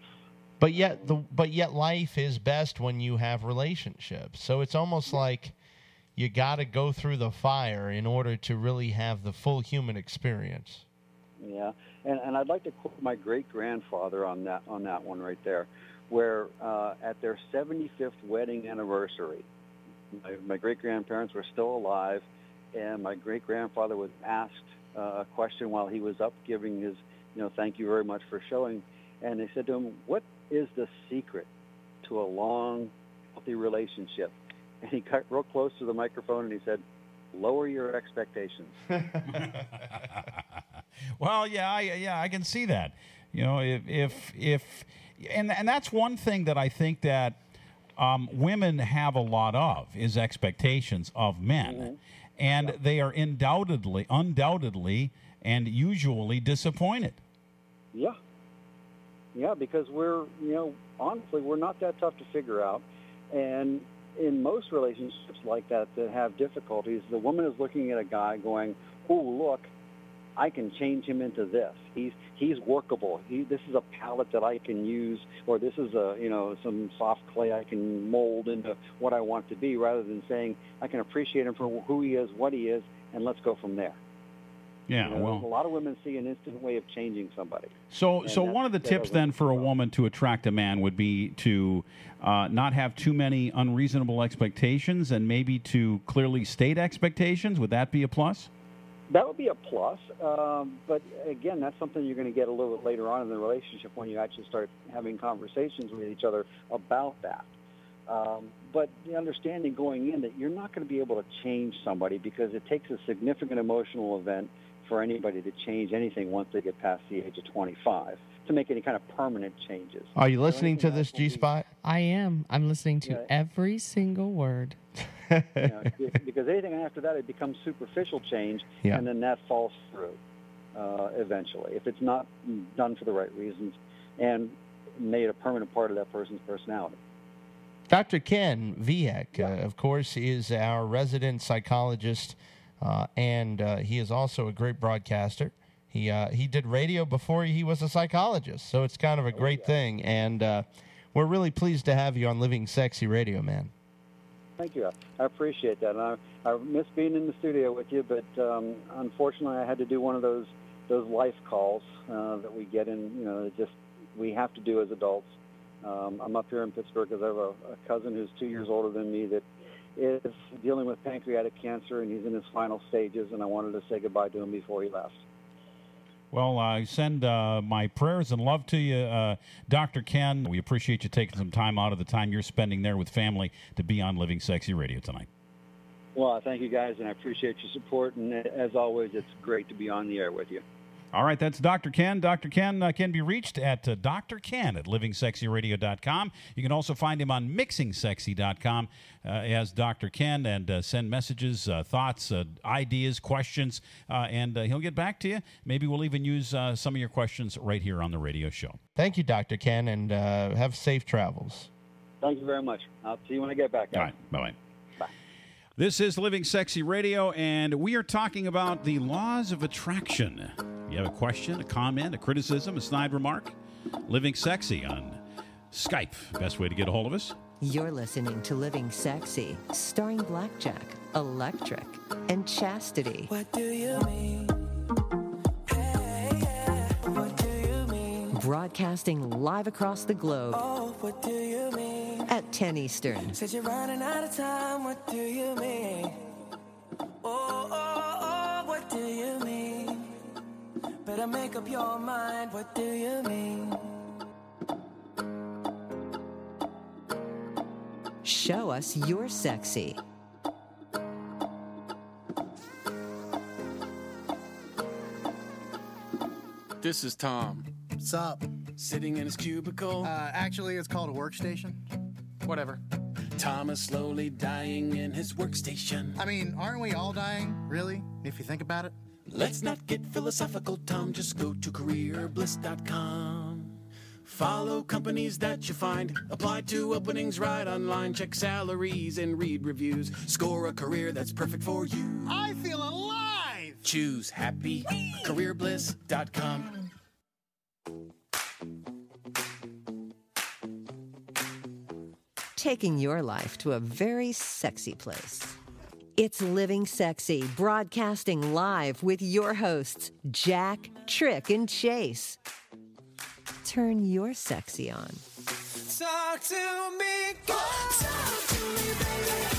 But yet, the but yet, life is best when you have relationships. So it's almost like you got to go through the fire in order to really have the full human experience. Yeah, and, and I'd like to quote my great grandfather on that on that one right there, where uh, at their 75th wedding anniversary, my, my great grandparents were still alive, and my great grandfather was asked uh, a question while he was up giving his, you know, thank you very much for showing, and they said to him, "What is the secret to a long, healthy relationship?" And he got real close to the microphone and he said, "Lower your expectations." [laughs] [laughs] Well, yeah, I, yeah, I can see that. You know, if if if, and and that's one thing that I think that um, women have a lot of is expectations of men, and they are undoubtedly, undoubtedly, and usually disappointed. Yeah. Yeah, because we're, you know, honestly, we're not that tough to figure out. And in most relationships like that that have difficulties, the woman is looking at a guy going, oh, look, I can change him into this. He's he's workable. He, this is a palette that I can use, or this is a you know some soft clay I can mold into what I want to be, rather than saying I can appreciate him for who he is, what he is, and let's go from there. Yeah, You know, well, a lot of women see an instant way of changing somebody. So, And so one of the tips then for a woman to attract a man would be to uh, not have too many unreasonable expectations, and maybe to clearly state expectations. Would that be a plus? That would be a plus, um, but again, that's something you're going to get a little bit later on in the relationship when you actually start having conversations with each other about that. Um, but the understanding going in that you're not going to be able to change somebody because it takes a significant emotional event for anybody to change anything once they get past the age of 25 to make any kind of permanent changes. Are you listening to this G Spot? I am. I'm listening to Yeah. every single word. [laughs] [laughs] you know, because anything after that, it becomes superficial change, Yeah. and then that falls through uh, eventually if it's not done for the right reasons and made a permanent part of that person's personality. Dr. Ken Viek, uh, of course, is our resident psychologist, uh, and uh, he is also a great broadcaster. He uh, he did radio before he was a psychologist, so it's kind of a great thing. And uh, we're really pleased to have you on Living Sexy Radio, man. Thank you. I appreciate that. And I, I miss being in the studio with you, but um, unfortunately, I had to do one of those those life calls uh, that we get in. You know, just we have to do as adults. Um, I'm up here in Pittsburgh because I have a, a cousin who's two years older than me that is dealing with pancreatic cancer, and he's in his final stages. And I wanted to say goodbye to him before he left. Well, I send uh, my prayers and love to you, uh, Dr. Ken. We appreciate you taking some time out of the time you're spending there with family to be on Living Sexy Radio tonight. Well, thank you guys, and I appreciate your support. And as always, it's great to be on the air with you. All right, that's Dr. Ken. Dr. Ken uh, can be reached at uh, Dr. Ken at livingsexyradio.com. You can also find him on mixingsexy.com uh, as Dr. Ken and uh, send messages, uh, thoughts, uh, ideas, questions, uh, and uh, he'll get back to you. Maybe we'll even use uh, some of your questions right here on the radio show. Thank you, Dr. Ken, and uh, have safe travels. Thank you very much. I'll see you when I get back. All right, bye bye. This is Living Sexy Radio, and we are talking about the laws of attraction. You have a question, a comment, a criticism, a snide remark? Living Sexy on Skype. Best way to get a hold of us. You're listening to Living Sexy, starring Blackjack, Electric, and Chastity. What do you mean? broadcasting live across the globe oh, at 10 Eastern. Time, oh, oh, oh Better make up your mind, what do you mean? Show us you're sexy. This is Tom. What's up? Sitting in his cubicle. Uh, actually, it's called a workstation. Whatever. Tom is slowly dying in his workstation. I mean, aren't we all dying, really, if you think about it? Let's not get philosophical, Tom. Just go to careerbliss.com. Follow companies that you find. Apply to openings right online. Check salaries and read reviews. Score a career that's perfect for you. I feel alive! Choose happy. Careerbliss.com. Taking your life to a very sexy place. It's Living Sexy, broadcasting live with your hosts, Jack, Trick, and Chase. Turn your sexy on. Talk to me, talk to me, baby.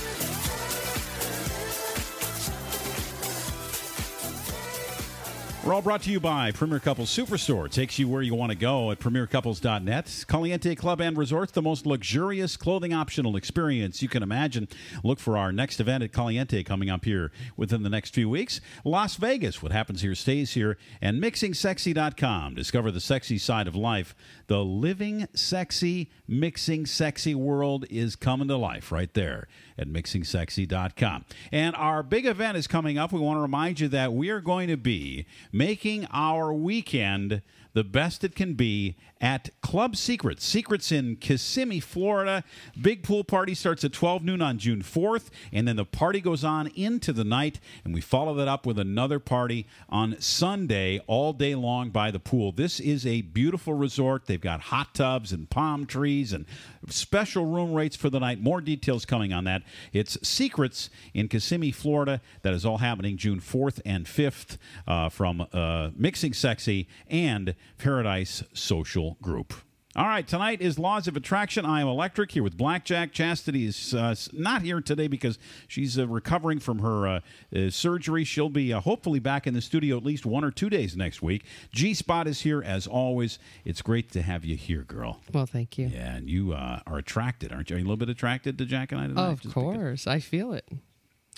We're all brought to you by Premier Couples Superstore. Takes you where you want to go at premiercouples.net. Caliente Club and Resorts, the most luxurious clothing optional experience you can imagine. Look for our next event at Caliente coming up here within the next few weeks. Las Vegas, what happens here stays here. And mixingsexy.com. Discover the sexy side of life. The living sexy, mixing sexy world is coming to life right there at mixingsexy.com. And our big event is coming up. We want to remind you that we are going to be making our weekend the best it can be at Club Secrets. Secrets in Kissimmee, Florida. Big pool party starts at 12 noon on June 4th, and then the party goes on into the night, and we follow that up with another party on Sunday all day long by the pool. This is a beautiful resort. They've got hot tubs and palm trees and special room rates for the night. More details coming on that. It's Secrets in Kissimmee, Florida. That is all happening June 4th and 5th uh, from uh, Mixing Sexy and Paradise Social Group. All right, tonight is Laws of Attraction. I am Electric here with Blackjack. Chastity is uh, not here today because she's uh, recovering from her uh, uh, surgery. She'll be uh, hopefully back in the studio at least one or two days next week. G Spot is here as always. It's great to have you here, girl. Well, thank you. Yeah, and you uh, are attracted, aren't you? Are you a little bit attracted to Jack and I tonight? of Just course, I feel it.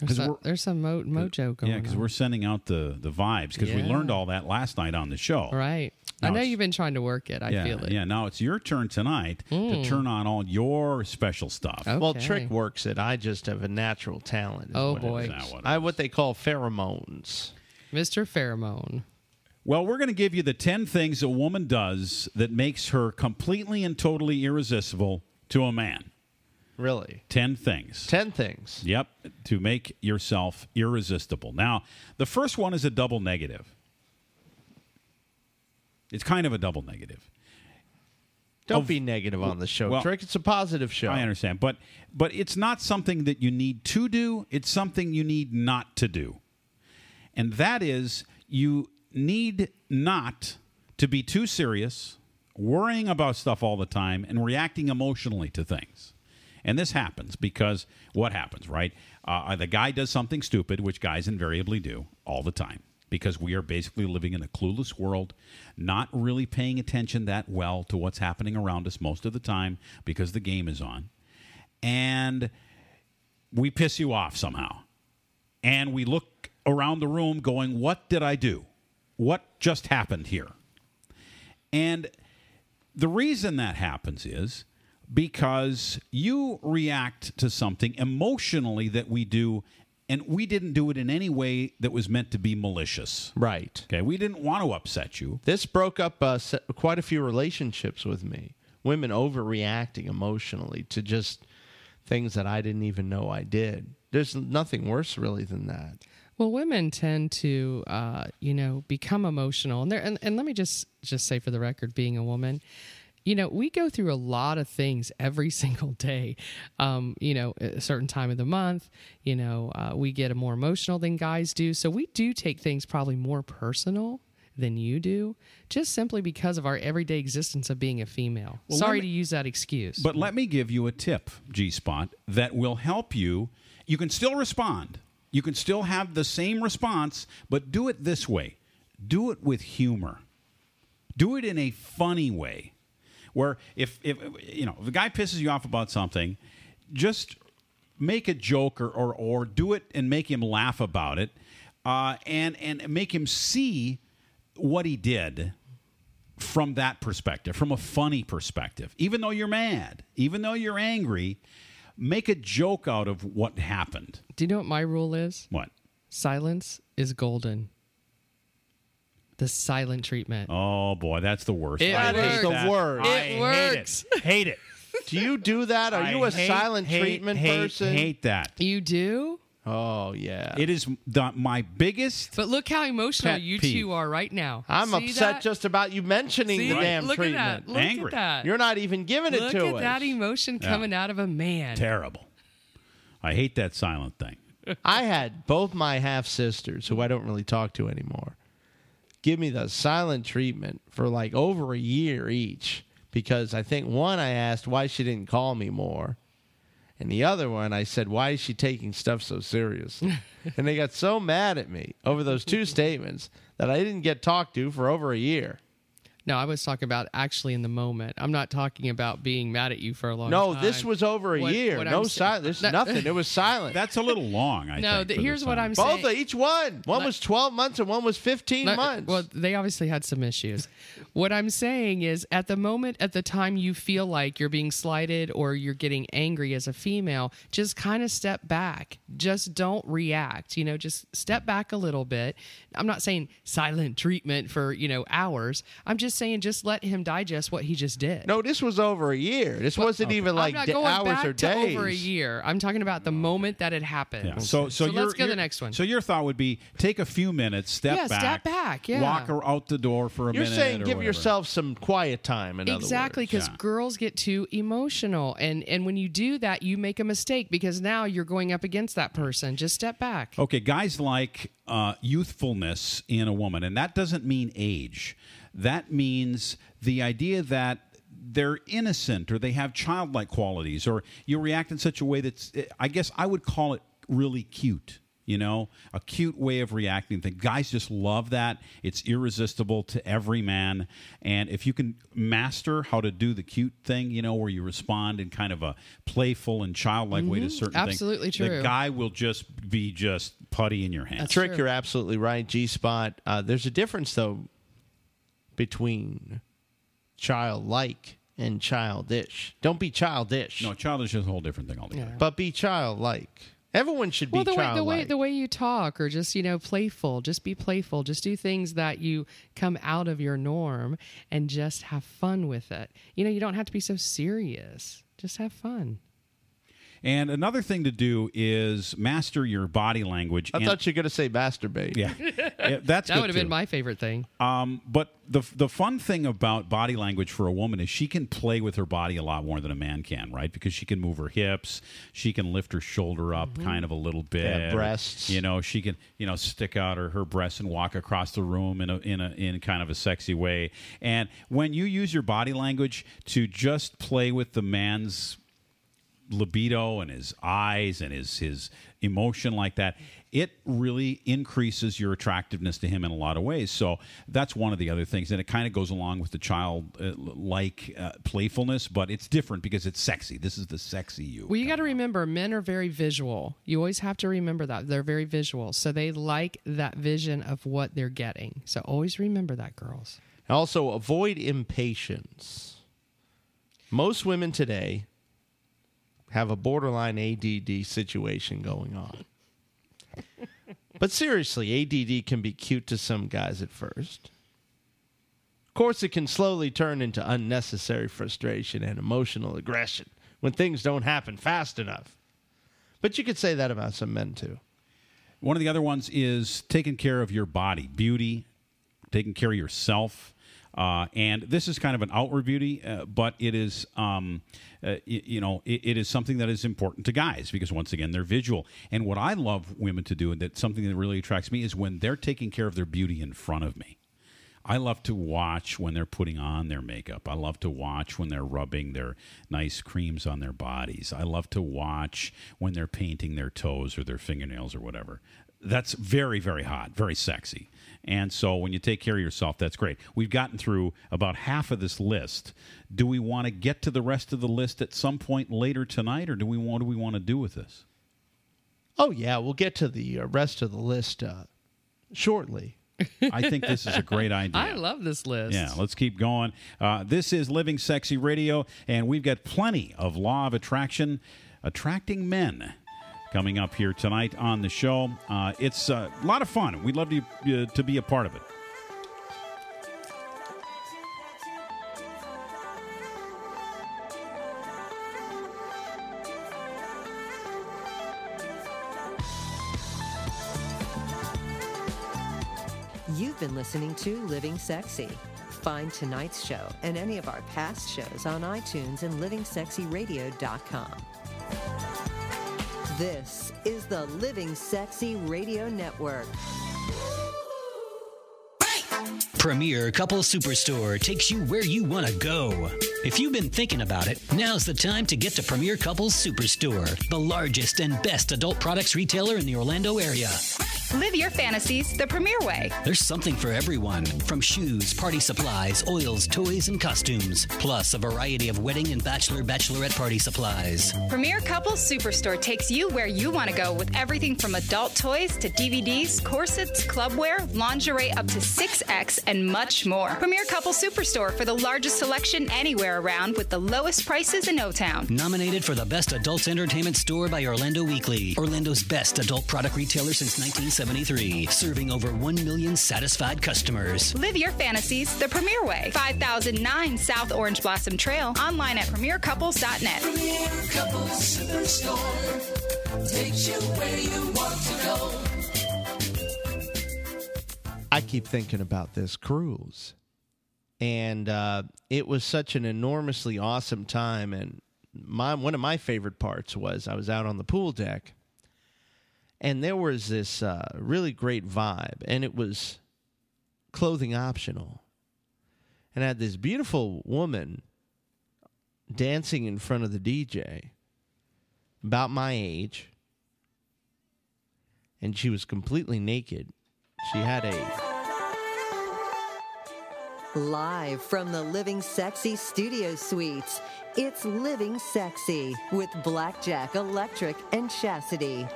There's 'Cause some, we're- there's some mo- mojo going yeah, because we're sending out the the vibes because we learned all that last night on the show. Right. I know you've been trying to work it. I yeah, feel it. Yeah, now it's your turn tonight to Mm. turn on all your special stuff. Well, Trick works it. I just have a natural talent. Oh, what boy. is. Is what I have what they call pheromones. Mr. Pheromone. Well, we're going to give you the 10 things a woman does that makes her completely and totally irresistible to a man. Really? 10 things. 10 things. Yep, to make yourself irresistible. Now, the first one is a double negative. It's kind of a double negative. Don't Of- be negative on the show, Well, Trick. It's a positive show. I understand, but but it's not something that you need to do. It's something you need not to do, and that is you need not to be too serious, worrying about stuff all the time, and reacting emotionally to things. And this happens because what happens, right? Uh, the guy does something stupid, which guys invariably do all the time, because we are basically living in a clueless world, not really paying attention that well to what's happening around us most of the time because the game is on. And we piss you off somehow. And we look around the room going, What did I do? What just happened here? And the reason that happens is because you react to something emotionally that we do, and we didn't do it in any way that was meant to be malicious. Right. Okay. We didn't want to upset you. This broke up uh, quite a few relationships with me. Women overreacting emotionally to just things that I didn't even know I did. There's nothing worse, really, than that. Well, women tend to, uh, you know, become emotional, and, there. And, and let me just just say for the record, being a woman, you know, we go through a lot of things every [laughs] single day. Um, you know, a certain time of the month, you know, uh, we get a more emotional than guys do, so we do take things probably more personal than you do, just simply because of our everyday existence of being a female. Well, Sorry me- to use that excuse. But let me give you a tip, G Spot, that will help you. You can still respond. You can still have the same response, but do it this way. Do it with humor. Do it in a funny way. Where if, if you know, if a guy pisses you off about something, just make a joke or, or, or do it and make him laugh about it uh, and, and make him see what he did from that perspective, from a funny perspective. Even though you're mad, even though you're angry, make a joke out of what happened. Do you know what my rule is? What? Silence is golden. The silent treatment. Oh boy, that's the worst. It I works. hate that. The worst. I It hate works. Hate it. Do you do that? Are I you a hate, silent hate, treatment hate, person? Hate that. You do? Oh yeah. It is the, my biggest. But look how emotional Pet you peeve. two are right now. I'm See upset that? just about you mentioning See? the damn Look treatment. at that. Look Angry. at that. You're not even giving it to us. Look at that emotion Yeah. coming out of a man. Terrible. I hate that silent thing. I had both my half sisters, who I don't really talk to anymore, give me the silent treatment for like over a year each because I think one I asked why she didn't call me more. And the other one, I said, "Why is she taking stuff so serious?" [laughs] and they got so mad at me over those two statements that I didn't get talked to for over a year. No, I was talking about actually in the moment. I'm not talking about being mad at you for a long No, time. No, this was over a What- year. what no silence. There's No- nothing. It was silent. That's a little long. I No, think. th- for the here's what I'm silent. Both each one. One Let- was 12 months and one was 15 No, months. Well, they obviously had some issues. [laughs] what I'm saying is, at the moment, at the time you feel like you're being slighted or you're getting angry as a female, just kind of step back. Just don't react. You know, just step back a little bit. I'm not saying silent treatment for, you know, hours. I'm just saying just let him digest what he just did. No, this was over a year. This wasn't even like I'm not da- going hours back or to days. over a year. I'm talking about the moment that it happened. Yeah. So, so, your- let's go to your- the next one. So your thought would be take a few minutes, step Yeah, back, step back, yeah. walk her out the door for a minute. You're minute. saying or give whatever. yourself some quiet time. In exactly because because girls get too emotional and and when you do that you make a mistake because now you're going up against that person just step back Okay, guys like uh, youthfulness in a woman, and that doesn't mean age. That means the idea that they're innocent or they have childlike qualities, or you react in such a way that's, I guess I would call it really cute. You know, a cute way of reacting. The guys just love that. It's irresistible to every man. And if you can master how to do the cute thing, you know, where you respond in kind of a playful and childlike way to Mhm. certain Absolutely things, the guy will just be just putty in your hand. Trick, you're absolutely right. G spot. Uh, there's a difference though between childlike and childish. Don't be childish. No, childish is a whole different thing altogether. But be childlike. Everyone should be well the way, the way the way you talk or just you know playful just be playful just do things that you come out of your norm and just have fun with it you know you don't have to be so serious just have fun And another thing to do is master your body language. I and- thought you were going to say masturbate. Yeah, [laughs] Yeah, that's that would have been my favorite thing Um, but the the fun thing about body language for a woman is she can play with her body a lot more than a man can, right? Because she can move her hips, she can lift her shoulder up kind of a little bit, Yeah, breasts. You know, she can you know stick out her, her breasts and walk across the room in a in a in kind of a sexy way. And when you use your body language to just play with the man's libido and his eyes and his his emotion like that it really increases your attractiveness to him in a lot of ways so that's one of the other things and it kind of goes along with the child uh, like uh, playfulness but it's different because it's sexy this is the sexy you Well, you got to remember, men are very visual. You always have to remember that. They're very visual. So they like that vision of what they're getting. So always remember that, girls. Also, avoid impatience. Most women today have a borderline ADD situation going on. [laughs] but seriously, ADD can be cute to some guys at first. Of course, it can slowly turn into unnecessary frustration and emotional aggression when things don't happen fast enough. But you could say that about some men too. One of the other ones is taking care of your body, beauty, taking care of yourself. Uh, and this is kind of an outward beauty, uh, but it is, um, uh, y- you know, it, it is something that is important to guys because once again they're visual. And what I love women to do, and that something that really attracts me, is when they're taking care of their beauty in front of me. I love to watch when they're putting on their makeup. I love to watch when they're rubbing their nice creams on their bodies. I love to watch when they're painting their toes or their fingernails or whatever. that's very, very hot, very sexy. And so when you take care of yourself, that's great. We've gotten through about half of this list. Do we want to get to the rest of the list at some point later tonight, or do we what do we want to do with this? Oh yeah, we'll get to the uh, rest of the list uh, shortly. I think this is a great [laughs] idea. I love this list. Yeah, let's keep going. Uh, this is Living Sexy Radio, and we've got plenty of law of attraction, attracting men. Coming up here tonight on the show, uh, it's uh, a lot of fun. We'd love to uh, to be a part of it. You've been listening to Living Sexy. Find tonight's show and any of our past shows on iTunes and livingsexyradio.com. This is the Living Sexy Radio Network. Premier Couple Superstore takes you where you want to go. If you've been thinking about it, now's the time to get to Premier Couples Superstore, the largest and best adult products retailer in the Orlando area. Live your fantasies the premier way. There's something for everyone from shoes, party supplies, oils, toys, and costumes, plus a variety of wedding and bachelor bachelorette party supplies. Premier Couples Superstore takes you where you want to go with everything from adult toys to DVDs, corsets, clubwear, lingerie up to 6X, and much more. Premier Couples Superstore for the largest selection anywhere around with the lowest prices in O Town. Nominated for the best adult entertainment store by Orlando Weekly, Orlando's best adult product retailer since 1973, serving over 1 million satisfied customers. Live your fantasies the premier way. 5009 South Orange Blossom Trail. Online at premiercouples.net. Premier Couples Superstore takes you where you want to go. I keep thinking about this cruise. And uh, it was such an enormously awesome time. And my one of my favorite parts was I was out on the pool deck, and there was this uh, really great vibe, and it was clothing optional. And I had this beautiful woman dancing in front of the DJ, about my age, and she was completely naked. She had a Live from the Living Sexy Studio Suites, it's Living Sexy with Blackjack Electric and Chastity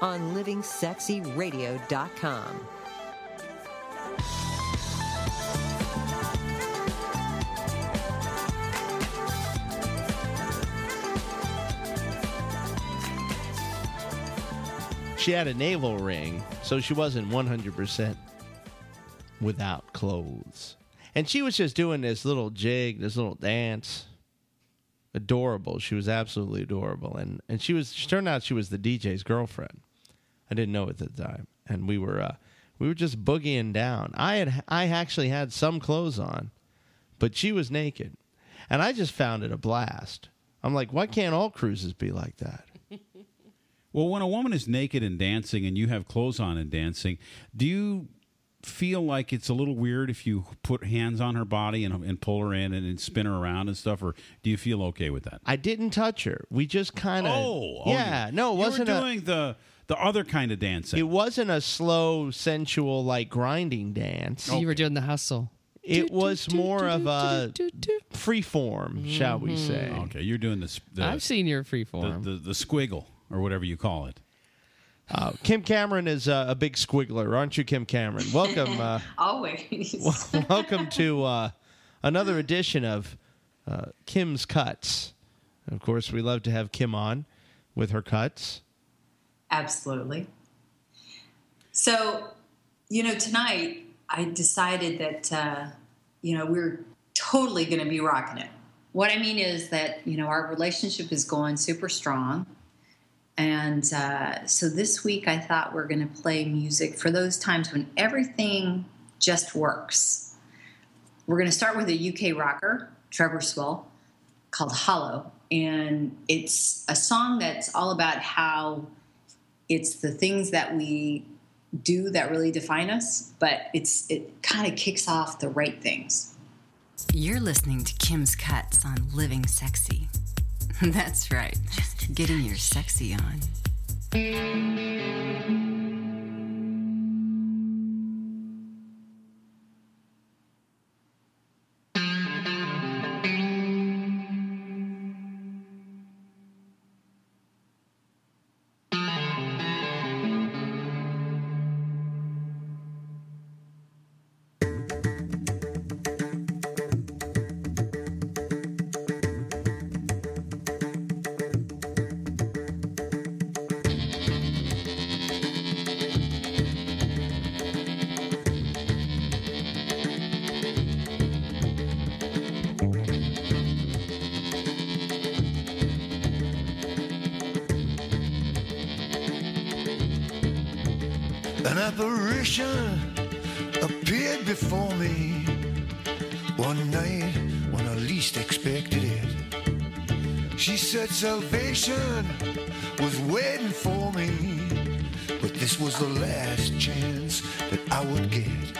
on livingsexyradio.com. she had a navel ring, so she wasn't 100% without clothes. And she was just doing this little jig, this little dance. Adorable. She was absolutely adorable. And and she was she turned out she was the DJ's girlfriend. I didn't know at the time. And we were uh we were just boogieing down. I had I actually had some clothes on, but she was naked. And I just found it a blast. I'm like, why can't all cruises be like that? [laughs] Well, when a woman is naked and dancing and you have clothes on and dancing, do you feel like it's a little weird if you put hands on her body and, and pull her in and, and spin her around and stuff, or do you feel okay with that? I didn't touch her. We just kind of Oh, oh, yeah. you- no, it wasn't We were a- doing the the other kind of dancing. It wasn't a slow, sensual, like grinding dance. You were doing the hustle. It was more of a free form, shall we say? Okay, you're doing this. The, I've seen your the, freeform. the the squiggle or whatever you call it. Uh, Kim Cameron is uh, a big squiggler, aren't you, Kim Cameron? Welcome, uh, [laughs] Always. [laughs] wel- welcome to uh, another edition of uh, Kim's Cuts. Of course, we love to have Kim on with her cuts. Absolutely. So, you know, tonight I decided that, uh, you know, we're totally going to be rocking it. What I mean is that, you know, our relationship is going super strong. And uh, so this week I thought we're going to play music for those times when everything just works. We're going to start with a UK rocker, Trevor Swell, called Hollow. And it's a song that's all about how it's the things that we do that really define us, but it's it kind of kicks off the right things. You're listening to Kim's Cuts on Living Sexy. [laughs] That's right, Just getting your sexy on. Apparition appeared before me one night when I least expected it. She said salvation was waiting for me, but this was the last chance that I would get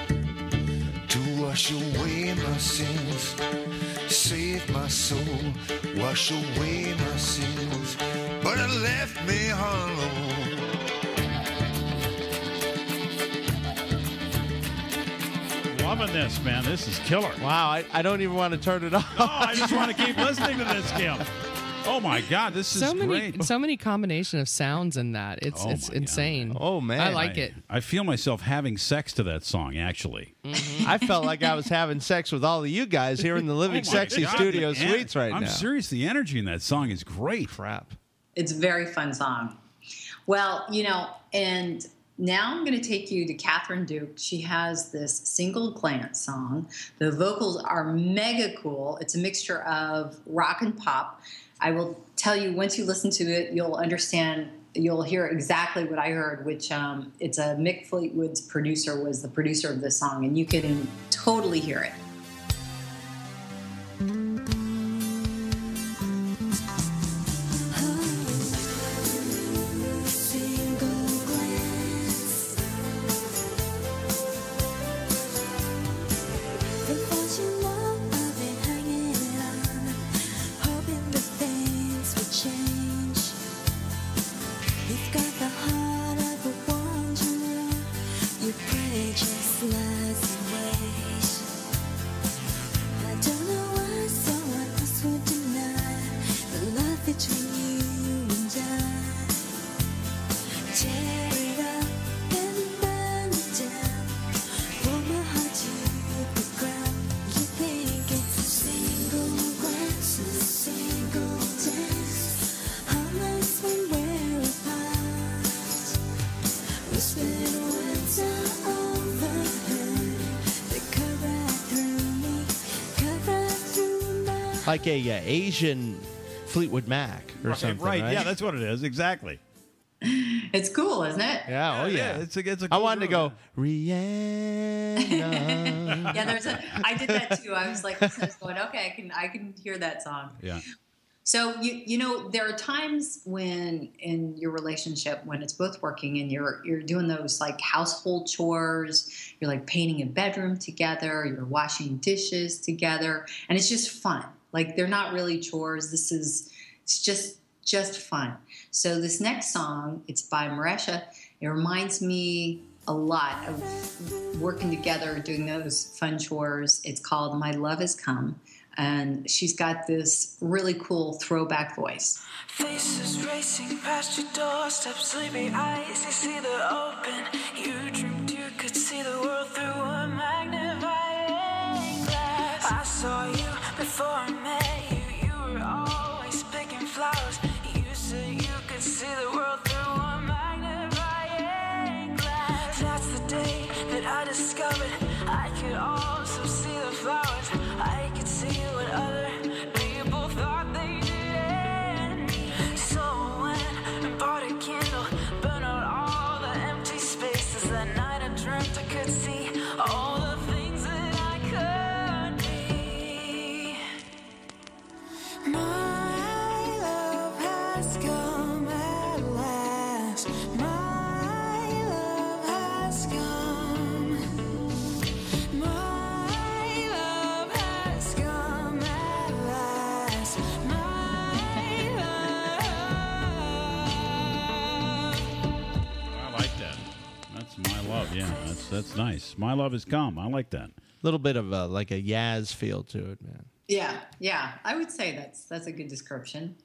to wash away my sins, save my soul, wash away my sins. But it left me hollow. Loving this, man. This is killer. Wow, I, I don't even want to turn it [laughs] off. Oh, I just want to keep listening to this, Kim. Oh my God, this is so many, great. so many combination of sounds in that. It's Oh it's my insane. Oh man, I like it. I feel myself having sex to that song. Actually, mm-hmm. I felt like I was having sex with all of you guys here in the oh, Living Oh Sexy God, Studio the en- Suites right now. I'm serious. The energy in that song is great. Crap. It's a very fun song. Well, you know, and now I'm going to take you to Catherine Duke. She has this single glance song. The vocals are mega cool. It's a mixture of rock and pop. I will tell you once you listen to it, you'll understand. You'll hear exactly what I heard, which um, it's a Mick Fleetwood's producer was the producer of this song, and you can totally hear it. A uh, Asian Fleetwood Mac or Right, something. right. Right. Yeah, that's what it is. Exactly. It's cool, isn't it? Yeah. Oh yeah. it's a, it's a I cool wanted to go Rihanna. yeah, there's a. I did that too. I was like, I was going, okay, I can, I can hear that song. Yeah. So you, you know, there are times when in your relationship when it's both working and you're, you're doing those like household chores, you're like painting a bedroom together, you're washing dishes together, and it's just fun. Like they're not really chores. This is, it's just, just fun. So this next song, it's by Maresha. It reminds me a lot of working together, doing those fun chores. It's called My Love Has Come. And she's got this really cool throwback voice. Faces racing past your doorstep, sleepy eyes, you see they're open. You dreamed you could see the world that's that's nice. My love has come. I like that. A little bit of a, like a Yaz feel to it, man. Yeah, yeah, I would say that's that's a good description.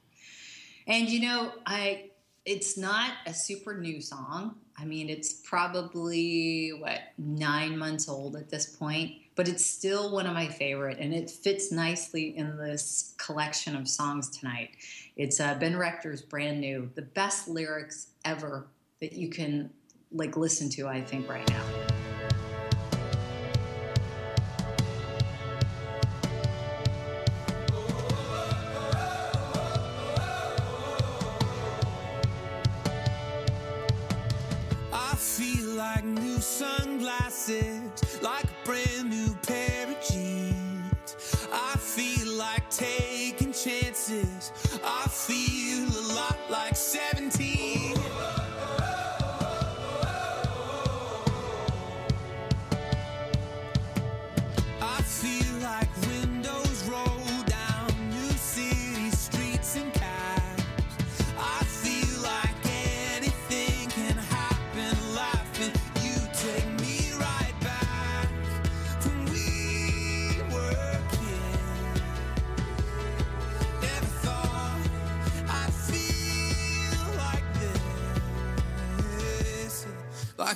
And you know, I it's not a super new song. I mean, it's probably what nine months old at this point, but it's still one of my favorite, and it fits nicely in this collection of songs tonight. It's uh, Ben Rector's brand new, the best lyrics ever that you can like listen to. I think right now.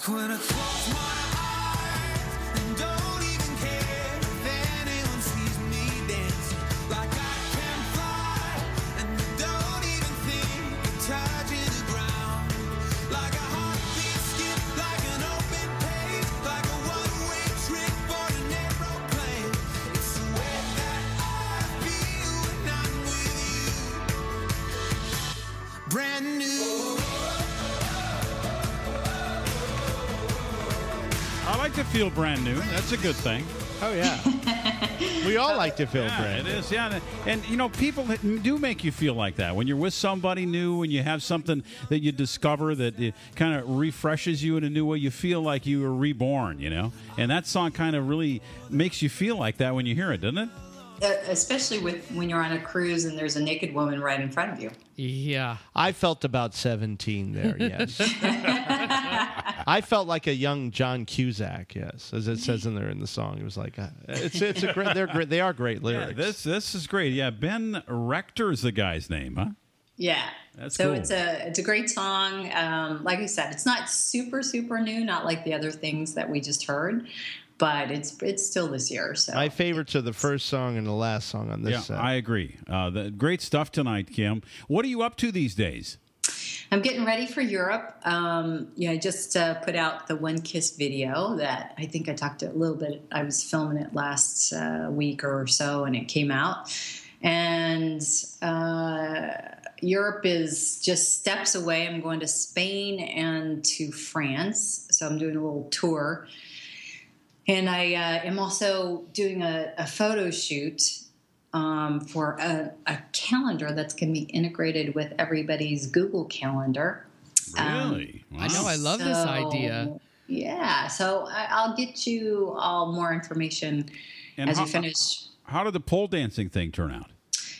When I feel brand new. That's a good thing. Oh yeah. [laughs] we all like to feel Yeah, brand it new. is. Yeah, and, and you know, people do make you feel like that when you're with somebody new and you have something that you discover that kind of refreshes you in a new way. You feel like you were reborn. You know, and that song kind of really makes you feel like that when you hear it, doesn't it? Especially with when you're on a cruise and there's a naked woman right in front of you. Yeah. I felt about 17 there, yes. [laughs] I felt like a young John Cusack, yes, as it says in there in the song. It was like uh, it's it's a great they're great they are great lyrics. Yeah, this this is great. Yeah, Ben Rector is the guy's name, huh? Yeah. That's so cool. it's a it's a great song. Um, like I said, it's not super super new, not like the other things that we just heard, but it's it's still this year. So My favorites are the first song and the last song on this yeah, set. I agree. Uh, the, great stuff tonight, Kim. What are you up to these days? I'm getting ready for Europe. Um, yeah, I just uh, put out the One Kiss video that I think I talked a little bit. I was filming it last uh, week or so, and it came out. And uh, Europe is just steps away. I'm going to Spain and to France, so I'm doing a little tour. And I uh, am also doing a, a photo shoot um, for a, a calendar that's going to be integrated with everybody's Google Calendar. Um, Really? I know. I love this idea. Yeah, so I, I'll get you all more information And as how- you finish. How did the pole dancing thing turn out?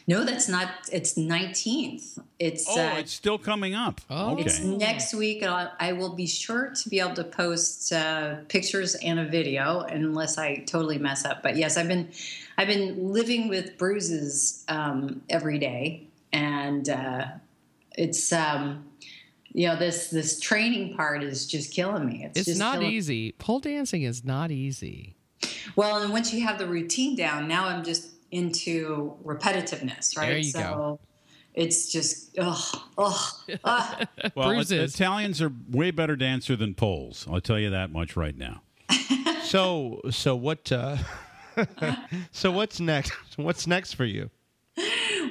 No, that's not. It's nineteenth. It's Oh, uh, it's still coming up. okay. It's next week. and I, I will be sure to be able to post uh, pictures and a video, unless I totally mess up. But yes, I've been, I've been living with bruises um, every day, and uh, it's, um, you know, this this training part is just killing me. It's, It's just not killing- easy. Pole dancing is not easy. Well, and once you have the routine down, now I'm just into repetitiveness, right? There you so go. it's just, ugh, ugh, ugh. [laughs] Well, Bruises. Italians are way better dancer than Poles. I'll tell you that much right now. [laughs] so so what uh, [laughs] so what's next? What's next for you?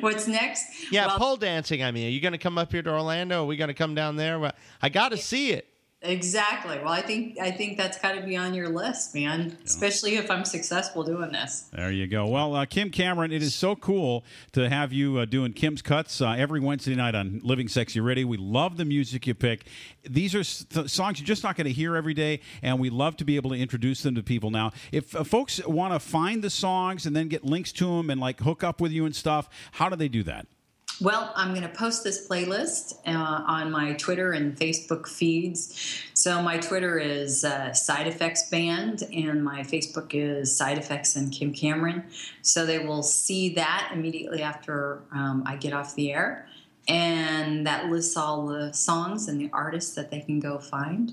What's next? Yeah, Well, pole dancing. I mean, are you going to come up here to Orlando? Are we going to come down there? I got to see it. Exactly. Well, I think I think that's got to be on your list, man. Especially if I'm successful doing this. There you go. Well, uh, Kim Cameron, it is so cool to have you uh, doing Kim's Cuts uh, every Wednesday night on Living Sexy Radio. We love the music you pick. These are th- songs you're just not going to hear every day, and we love to be able to introduce them to people. Now, if uh, folks want to find the songs and then get links to them and like hook up with you and stuff, how do they do that? Well, I'm going to post this playlist uh, on my Twitter and Facebook feeds. So my Twitter is uh, Side Effects Band, and my Facebook is Side Effects and Kim Cameron. So they will see that immediately after um, I get off the air, and that lists all the songs and the artists that they can go find.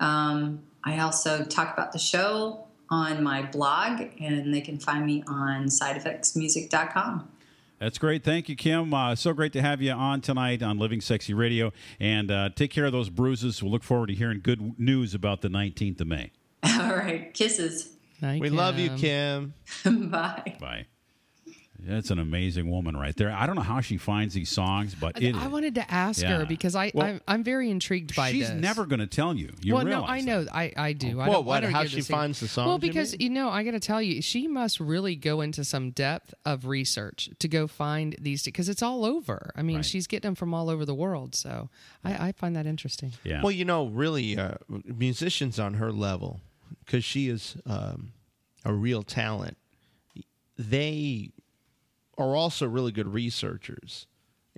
Um, I also talk about the show on my blog, and they can find me on sideeffectsmusic.com. That's great. Thank you, Kim. Uh, so great to have you on tonight on Living Sexy Radio. And uh, take care of those bruises. We'll look forward to hearing good news about the 19th of May. [laughs] All right, kisses. we love you, Kim. [laughs] Bye. Bye. That's an amazing woman right there. I don't know how she finds these songs, but it, I wanted to ask Yeah. her because I, Well, I'm, I'm very intrigued by she's this. never going to tell you. You well, no, realize I know, I, I do. I Well, don't what, want her to how she finds the songs, Well, because mean? you know, I got to tell you, she must really go into some depth of research to go find these because it's all over. I mean, she's getting them from all over the world, so I, I find that interesting. Yeah. Well, you know, really, uh, musicians on her level, because she is um, a real talent, they are also really good researchers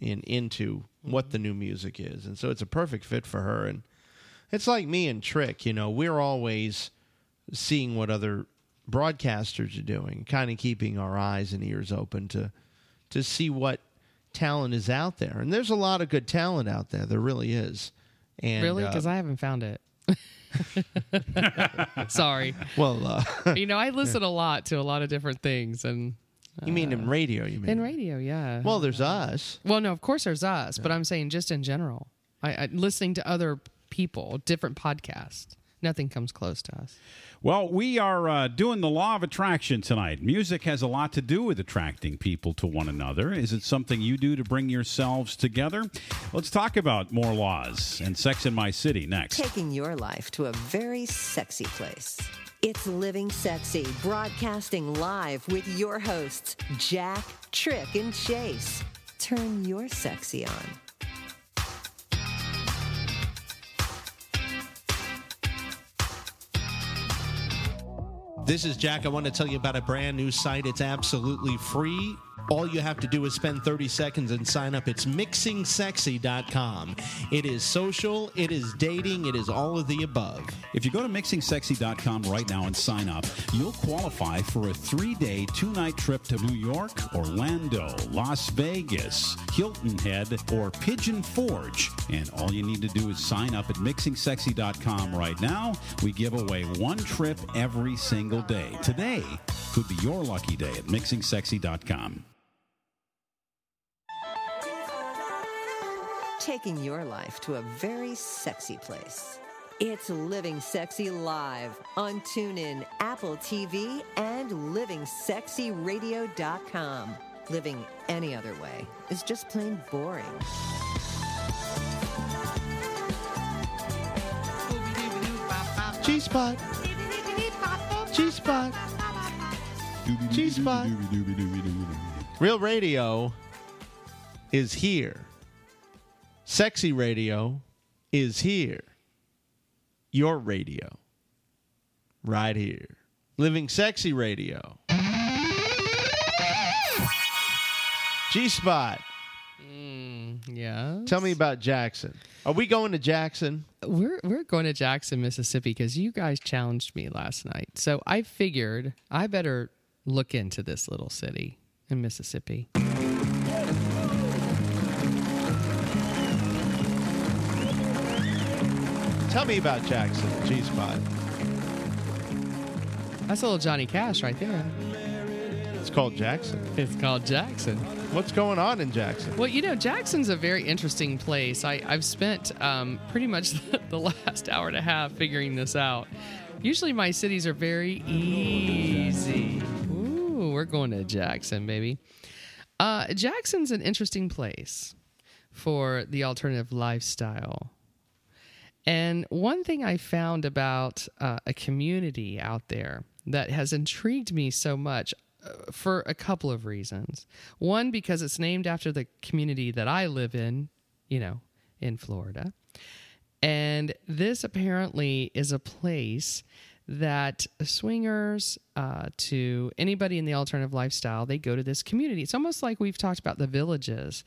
in into what the new music is, and so it's a perfect fit for her. And it's like me and Trick, you know, we're always seeing what other broadcasters are doing, kind of keeping our eyes and ears open to to see what talent is out there. And there's a lot of good talent out there. There really is. And really, uh, because I haven't found it. [laughs] Sorry. [laughs] Well, uh, [laughs] you know, I listen a lot to a lot of different things, and You mean in radio? You mean in radio? Yeah. Well, there's us. Well, no, of course there's us, but I'm saying just in general. I, I listening to other people, different podcasts. Nothing comes close to us. Well, we are uh, doing the law of attraction tonight. Music has a lot to do with attracting people to one another. Is it something you do to bring yourselves together? Let's talk about more laws and Sex in My City next. Taking your life to a very sexy place. It's Living Sexy, broadcasting live with your hosts, Jack, Trick, and Chase. Turn your sexy on. This is Jack. I want to tell you about a brand new site. It's absolutely free. All you have to do is spend 30 seconds and sign up. It's mixingsexy.com. It is social, it is dating, it is all of the above. If you go to mixingsexy.com right now and sign up, you'll qualify for a three day, two night trip to New York, Orlando, Las Vegas, Hilton Head, or Pigeon Forge. And all you need to do is sign up at mixingsexy.com right now. We give away one trip every single day. Today could be your lucky day at mixingsexy.com. Taking your life to a very sexy place. It's Living Sexy Live on TuneIn, Apple TV, and LivingSexyRadio.com. Living any other way is just plain boring. G Spot. G Spot. G Spot. Real radio is here. Sexy radio is here. Your radio. Right here. Living Sexy Radio. G Spot. Mm, Yeah. Tell me about Jackson. Are we going to Jackson? We're we're going to Jackson, Mississippi because you guys challenged me last night. So I figured I better look into this little city in Mississippi. Tell me about Jackson, G Spot. That's a little Johnny Cash right there. It's called Jackson. It's called Jackson. What's going on in Jackson? Well, you know, Jackson's a very interesting place. I, I've spent um, pretty much [laughs] the last hour and a half figuring this out. Usually my cities are very easy. Ooh, we're going to Jackson, baby. Uh, Jackson's an interesting place for the alternative lifestyle. And one thing I found about uh, a community out there that has intrigued me so much uh, for a couple of reasons. One, because it's named after the community that I live in, you know, in Florida. And this apparently is a place that swingers uh, to anybody in the alternative lifestyle, they go to this community. It's almost like we've talked about the villages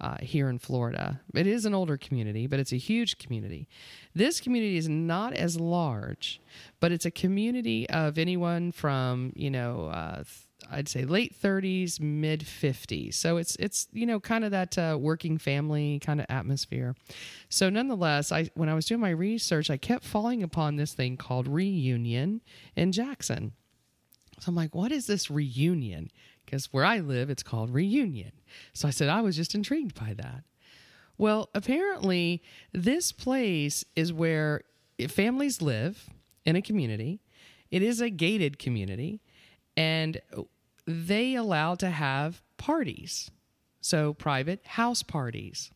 uh, here in Florida. It is an older community, but it's a huge community. This community is not as large, but it's a community of anyone from, you know, uh, I'd say late 30s, mid 50s. So it's it's you know kind of that uh, working family kind of atmosphere. So nonetheless, I when I was doing my research, I kept falling upon this thing called Reunion in Jackson. So I'm like, what is this reunion? Because where I live, it's called Reunion. So I said I was just intrigued by that. Well, apparently, this place is where families live in a community. It is a gated community. And they allow to have parties, so private house parties.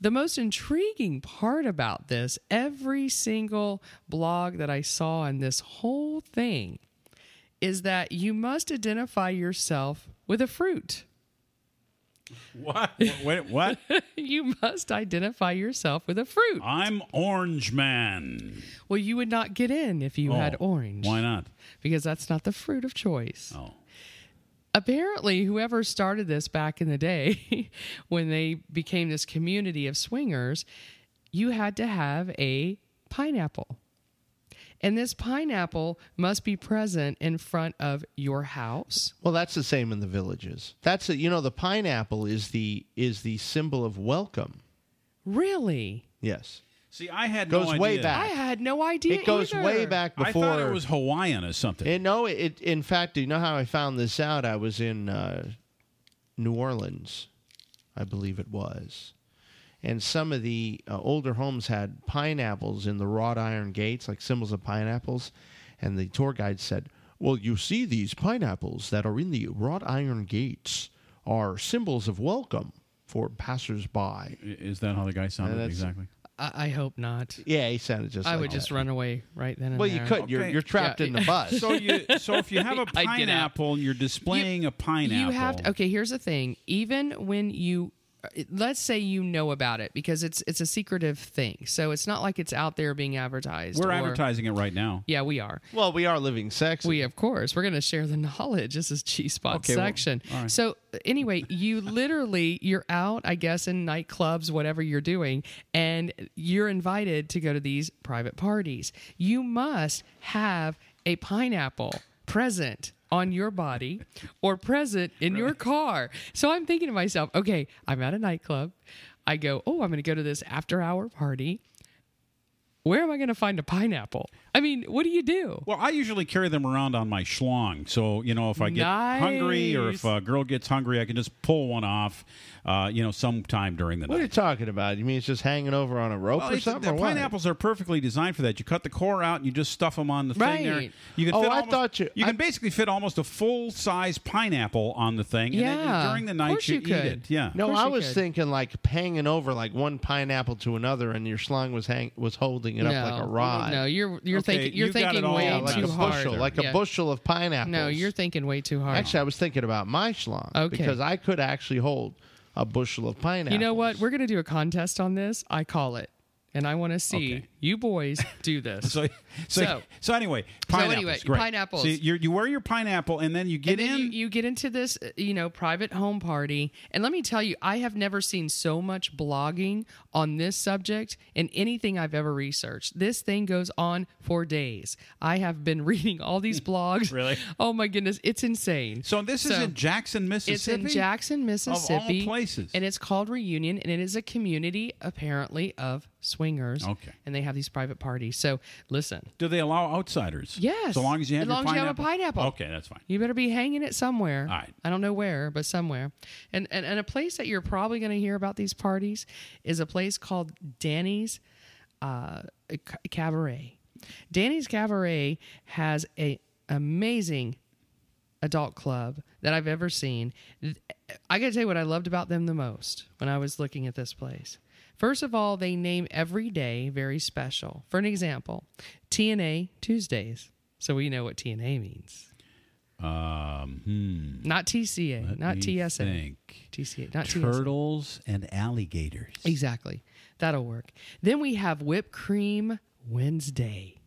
The most intriguing part about this, every single blog that I saw in this whole thing, is that you must identify yourself with a fruit. What? Wait, what? [laughs] you must identify yourself with a fruit. I'm Orange Man. Well, you would not get in if you Oh, had orange. Why not? Because that's not the fruit of choice. Oh. Apparently, whoever started this back in the day, [laughs] when they became this community of swingers, you had to have a pineapple. And this pineapple must be present in front of your house. Well, that's the same in the villages. That's a, you know the pineapple is the is the symbol of welcome. Really? Yes. See, I had goes no way idea. I had no idea. It goes either. way back before. I before. thought it was Hawaiian or something. And no, it. In fact, you know how I found this out? I was in uh, New Orleans, I believe it was, and some of the uh, older homes had pineapples in the wrought iron gates, like symbols of pineapples, and the tour guide said, "Well, you see these pineapples that are in the wrought iron gates are symbols of welcome for passersby." Is that how the guy sounded exactly? I, I hope not. Yeah, he sounded just. I like would that. just run away right then and Well, you there. could. You're you're trapped Yeah. in the bus. So you so if you [laughs] have a I'd get out. pineapple and you're displaying a pineapple, You have to, okay. Here's the thing: even when you, let's say you know about it because it's it's a secretive thing, so it's not like it's out there being advertised. we're or- advertising it right now. Yeah, we are. Well, we are living sex. We of course we're going to share the knowledge. This is G Spot Okay, well, section. So anyway, you [laughs] literally you're out, I guess, in nightclubs, whatever you're doing, and you're invited to go to these private parties. You must have a pineapple present on your body or present in your car. So I'm thinking to myself, okay, I'm at a nightclub. I go, oh, I'm going to go to this after hour party. Where am I going to find a pineapple? I mean, what do you do? Well, I usually carry them around on my schlong. So, you know, if I get hungry or if a girl gets hungry, I can just pull one off, uh, you know, sometime during the night. What are you talking about? You mean it's just hanging over on a rope Well, or something? the or what? pineapples are perfectly designed for that. You cut the core out and you just stuff them on the thing there. Right. You can Oh, fit I almost, thought you- you I- can basically fit almost a full size pineapple on the thing. And then Yeah, during the of night course you, you eat could. it. Yeah. No, course I was could. thinking like hanging over like one pineapple to another, and your schlong was hang was holding it up like a No, rod. No, you're you're Okay, thinking you're you thinking way Yeah, like too hard. bushel, like Yeah. a bushel of pineapples. No, you're thinking way too hard. actually. I was thinking about my schlong Okay. because I could actually hold a bushel of pineapples. you know what? We're gonna do a contest on this. I call it, and I want to see Okay. You boys do this. [laughs] So, so, So- so, anyway, pineapples. anyway, great. pineapples. So you you wear your pineapple and then you get then in. you, you get into this, uh, you know, private home party. And let me tell you, I have never seen so much blogging on this subject in anything I've ever researched. This thing goes on for days. I have been [laughs] reading all these [laughs] blogs. Really? Oh my goodness, it's insane. so this is in Jackson, Mississippi. It's in Jackson, Mississippi. places. And it's called Reunion, and it is a community apparently of swingers. Okay. And they have these private parties. So listen, Do they allow outsiders? Yes. So long as you have As long as you have a pineapple. pineapple. Okay, that's fine. you better be hanging it somewhere. All right. I don't know where, but somewhere. And and, and a place that you're probably going to hear about these parties is a place called Danny's uh, Cabaret. Danny's Cabaret has a amazing adult club that I've ever seen. I got to tell you what I loved about them the most when I was looking at this place. First of all, they name every day very special. For an example, TNA Tuesdays. So we know what TNA means. Um, hmm. Not TCA, Let not TSA. think. TCA, not TSA. Turtles and alligators. Exactly. That'll work. Then we have whipped cream Wednesday.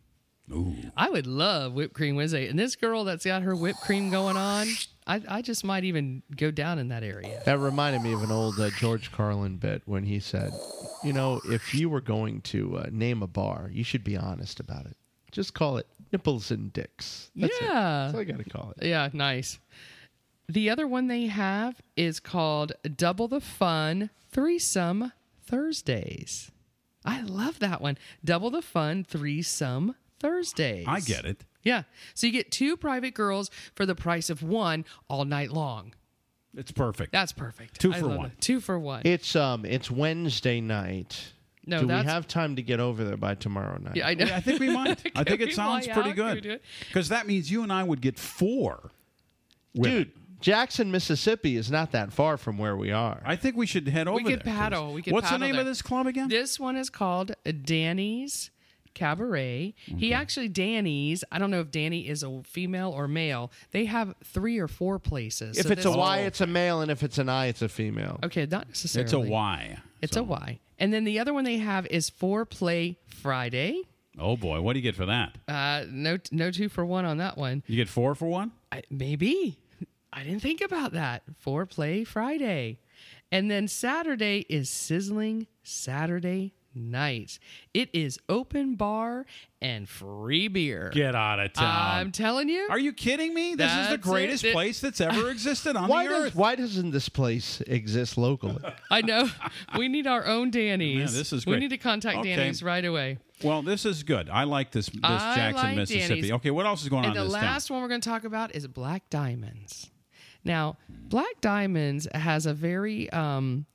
Ooh. I would love whipped cream Wednesday. And this girl that's got her whipped cream going on, I, I just might even go down in that area. That reminded me of an old uh, George Carlin bit when he said, "You know, if you were going to uh, name a bar, you should be honest about it. Just call it Nipples and Dicks. That's it. yeah. That's all I got to call it." Yeah, nice. The other one they have is called Double the Fun Threesome Thursdays. I love that one. Double the Fun Threesome Thursdays. I get it. Yeah. So you get two private girls for the price of one all night long. It's perfect. That's perfect. Two I for love one. it. Two for one. It's um, it's Wednesday night. No, Do we that's- have time to get over there by tomorrow night? yeah, I know. I think we might. [laughs] I think Can it sounds fly pretty out? Can we good it? because that means you and I would get four. women. Dude, Jackson, Mississippi is not that far from where we are. I think we should head over we could there. paddle. We could What's the paddle name there. of this club again? This one is called Danny's Cabaret. He actually Danny's. I don't know if Danny is a female or male. They have three or four places. If So it's a Y, it's a male, and if it's an I, it's a female. okay, not necessarily. It's a Y. It's a Y. And then the other one they have is Foreplay Friday. Oh boy, what do you get for that? Uh, no, no two for one on that one. You get four for one. I, maybe. I didn't think about that. Foreplay Friday. And then Saturday is Sizzling Saturday Night. It is open bar and free beer. Get out of town. I'm telling you. Are you kidding me? This is the That's greatest It- place that's ever [laughs] existed on Why the does earth. why doesn't this place exist locally? [laughs] I know. We need our own Danny's. Yeah, this is We great. need to contact Okay. Danny's right away. Well, this is good. I like this. This I Jackson, like Mississippi. Danny's. Okay, what else is going and on in the this last one we're going to talk about is Black Diamonds. Now, Black Diamonds has a very um,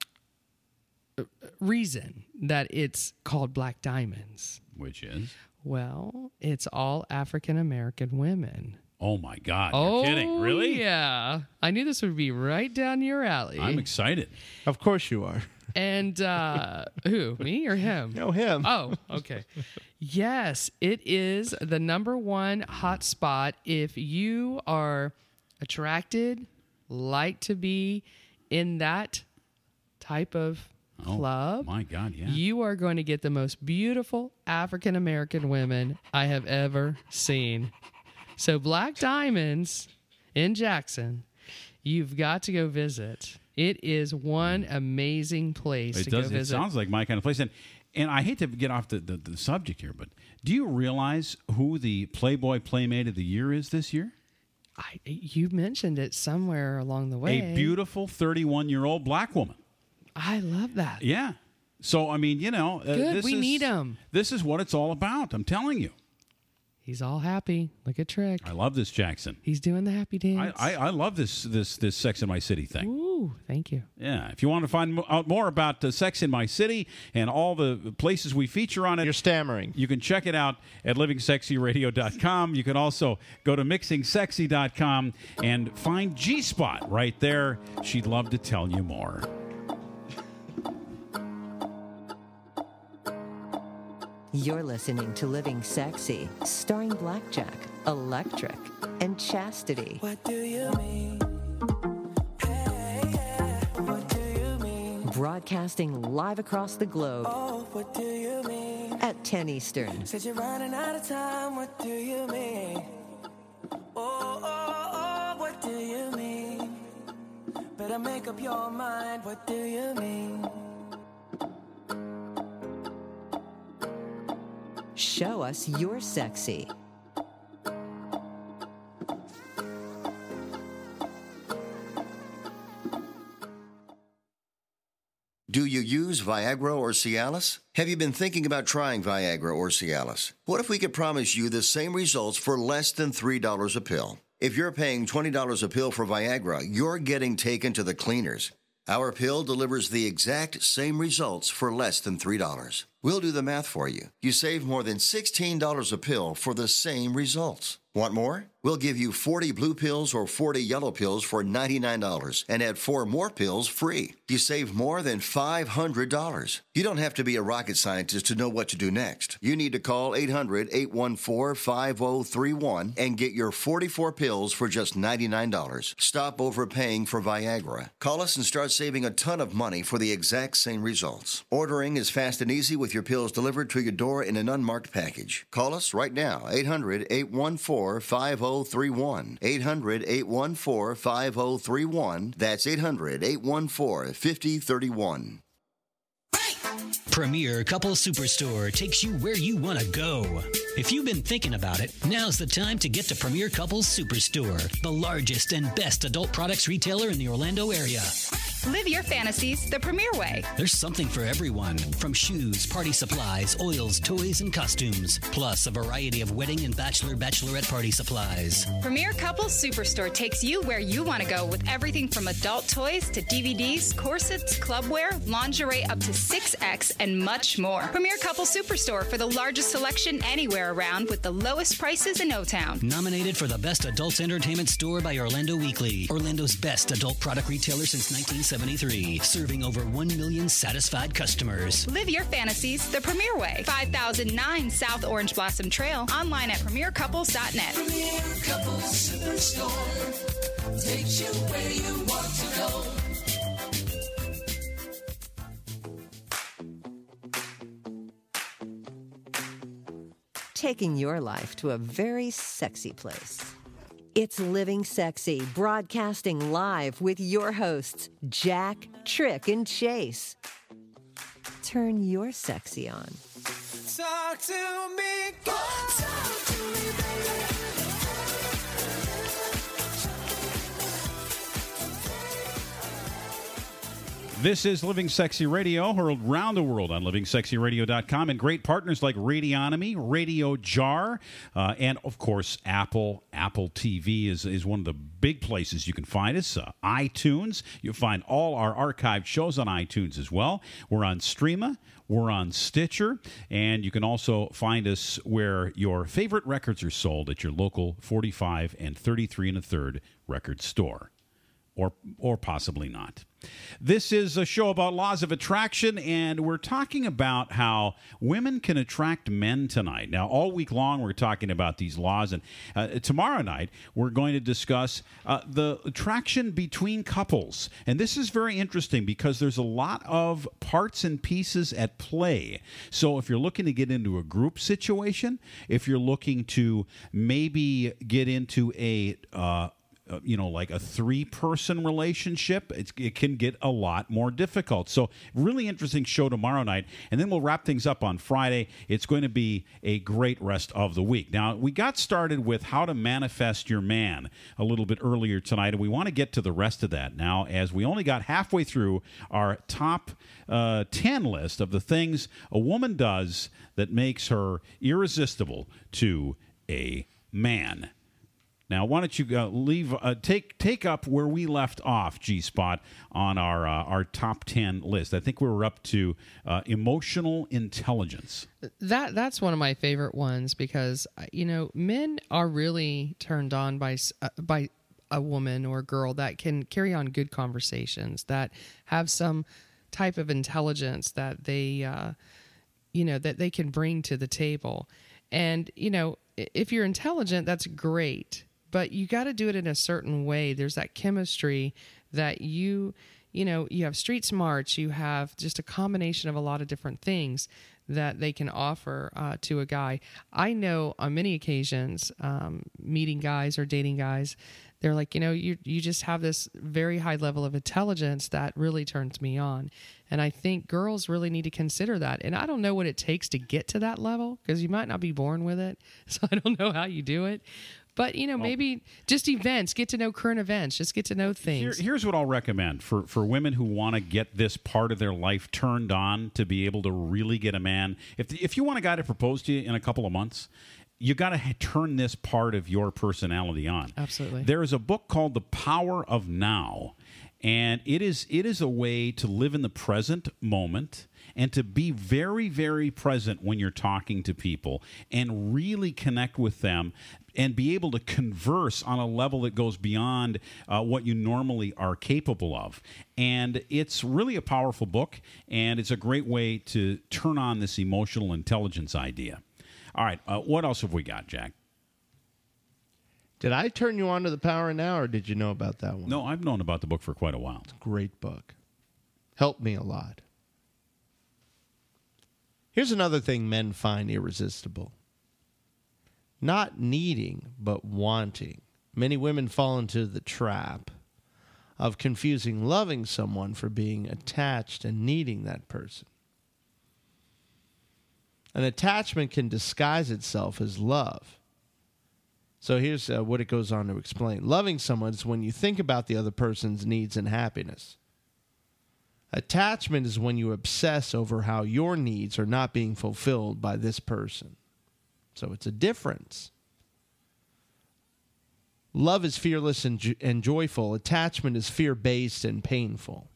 reason that it's called Black Diamonds. Which is? Well, it's all African American women. Oh my God! oh, You're kidding? Really? Yeah. I knew this would be right down your alley. I'm excited. Of course you are. And uh, [laughs] who? Me or him? No, him. Oh, okay. yes, it is the number one hot spot if you are attracted, like to be in that type of Oh, club. Oh, My God, yeah. You are going to get the most beautiful African American women I have ever seen. So, Black Diamonds in Jackson, you've got to go visit. It is one amazing place It to does. go It visit. sounds like my kind of place. And and I hate to get off the, the, the subject here, but do you realize who the Playboy Playmate of the Year is this year? I, you mentioned it somewhere along the way. A beautiful 31 year old black woman. I love that. Yeah. So I mean, you know, uh, Good, this we is- need 'em. This is what it's all about. I'm telling you. He's all happy. Look at Trick. I love this Jackson. He's doing the happy dance. I, I love this this this Sex in My City thing. Ooh, thank you. Yeah. If you want to find out more about uh, Sex in My City and all the places we feature on it, You're stammering. you can check it out at livingsexyradio.com. You can also go to mixingsexy.com and find G Spot right there. She'd love to tell you more. You're listening to Living Sexy, starring Blackjack, Electric, and Chastity. What do you mean? Hey, yeah. What do you mean? Broadcasting live across the globe Oh, what do you mean? at 10 Eastern. Said you're running out of time. What do you mean? Oh, oh, oh, what do you mean? Better make up your mind. What do you mean? Show us you're sexy. Do you use Viagra or Cialis? Have you been thinking about trying Viagra or Cialis? What if we could promise you the same results for less than $3 a pill? If you're paying $20 a pill for Viagra, you're getting taken to the cleaners. Our pill delivers the exact same results for less than $3. We'll do the math for you. You save more than $16 a pill for the same results. Want more? We'll give you 40 blue pills or 40 yellow pills for $99 and add four more pills free. You save more than $500. You don't have to be a rocket scientist to know what to do next. You need to call 800 814 5031 and get your 44 pills for just $99. Stop overpaying for Viagra. Call us and start saving a ton of money for the exact same results. Ordering is fast and easy with your pills delivered to your door in an unmarked package. Call us right now, 800 814 5031. 800 814 5031. That's 800 814 5031. Premier Couple Superstore takes you where you want to go. If you've been thinking about it, now's the time to get to Premier Couples Superstore, the largest and best adult products retailer in the Orlando area. Live your fantasies the premier way. There's something for everyone from shoes, party supplies, oils, toys, and costumes, plus a variety of wedding and bachelor bachelorette party supplies. Premier Couples Superstore takes you where you want to go with everything from adult toys to DVDs, corsets, clubwear, lingerie up to 6X, and much more. Premier Couples Superstore for the largest selection anywhere around with the lowest prices in O Town. Nominated for the Best Adult Entertainment Store by Orlando Weekly, Orlando's best adult product retailer since 1973, serving over 1 million satisfied customers. Live your fantasies the premier way. 5009 South Orange Blossom Trail. Online at premiercouples.net. Premier Couples Superstore takes you where you want to go. Taking your life to a very sexy place. It's Living Sexy, broadcasting live with your hosts, Jack, Trick, and Chase. Turn your sexy on. Talk to me, go. Talk to me, baby. This is Living Sexy Radio, heard around the world on livingsexyradio.com, and great partners like Radionomy, Radio Jar, uh, and of course Apple. Apple TV is, is one of the big places you can find us. Uh, iTunes, you'll find all our archived shows on iTunes as well. We're on Streama, we're on Stitcher, and you can also find us where your favorite records are sold at your local 45 and 33 and a third record store or or possibly not. This is a show about laws of attraction, and we're talking about how women can attract men tonight. Now, all week long, we're talking about these laws, and uh, tomorrow night, we're going to discuss uh, the attraction between couples. And this is very interesting because there's a lot of parts and pieces at play. So, if you're looking to get into a group situation, if you're looking to maybe get into a uh, uh, you know, like a three person relationship, it's, it can get a lot more difficult. So, really interesting show tomorrow night. And then we'll wrap things up on Friday. It's going to be a great rest of the week. Now, we got started with how to manifest your man a little bit earlier tonight, and we want to get to the rest of that now as we only got halfway through our top uh, 10 list of the things a woman does that makes her irresistible to a man. Now, why don't you uh, leave uh, take take up where we left off, G Spot, on our uh, our top ten list? I think we were up to uh, emotional intelligence. That that's one of my favorite ones because uh, you know men are really turned on by uh, by a woman or a girl that can carry on good conversations that have some type of intelligence that they uh, you know that they can bring to the table and you know if you're intelligent that's great but you got to do it in a certain way. There's that chemistry that you you know you have street smarts you have just a combination of a lot of different things that they can offer uh, to a guy. I know on many occasions um, meeting guys or dating guys they're like you know you you just have this very high level of intelligence that really turns me on. And i think girls really need to consider that. And i don't know what it takes to get to that level because you might not be born with it. [laughs] So i don't know how you do it but you know maybe just events get to know current events just get to know Here, things here's what I'll recommend for for women who want to get this part of their life turned on to be able to really get a man. If if you want a guy to propose to you in a couple of months. You got to ha- turn this part of your personality on. Absolutely. There is a book called The Power of Now, and it is it is a way to live in the present moment and to be very very present when you're talking to people and really connect with them and be able to converse on a level that goes beyond uh, what you normally are capable of and it's really a powerful book and it's a great way to turn on this emotional intelligence idea all right uh, what else have we got jack Did I turn you on to the power now, or did you know about that one? no i've known about the book for quite a while It's A Great book. Helped me a lot. Here's another thing men find irresistible not needing, but wanting. Many women fall into the trap of confusing loving someone for being attached and needing that person. An attachment can disguise itself as love. So here's uh, what it goes on to explain Loving someone is when you think about the other person's needs and happiness. Attachment is when you obsess over how your needs are not being fulfilled by this person. So it's a difference. Love is fearless and, jo- and joyful. Attachment is fear based and painful.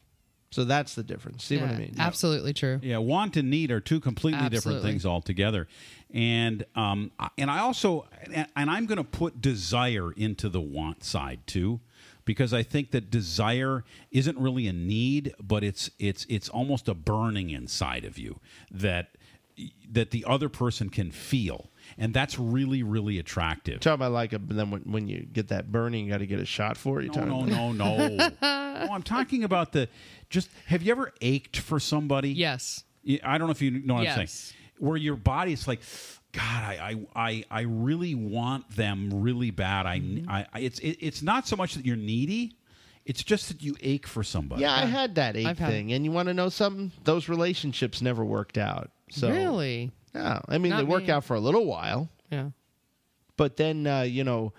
So that's the difference. See what I mean? Absolutely true. Yeah, want and need are two completely different things altogether. And um, and I also and, and I'm going to put desire into the want side too, because I think that desire isn't really a need, but it's it's it's almost a burning inside of you that that the other person can feel, and that's really really attractive. Talking about like a, then when, when you get that burning, you got to get a shot for it. You No, no, no, no. no, I'm talking about the just. Have you ever ached for somebody? Yes. I don't know if you know what I'm saying. Where your body is like, God, I, I, I, I really want them really bad. I, Mm-hmm. I, I it's, it, it's not so much that you're needy. It's just that you ache for somebody. Yeah, I had that ache I've had- thing, and you want to know something? Those relationships never worked out. So really? Yeah, I mean Not they work me. out for a little while, Yeah. but then uh, you know,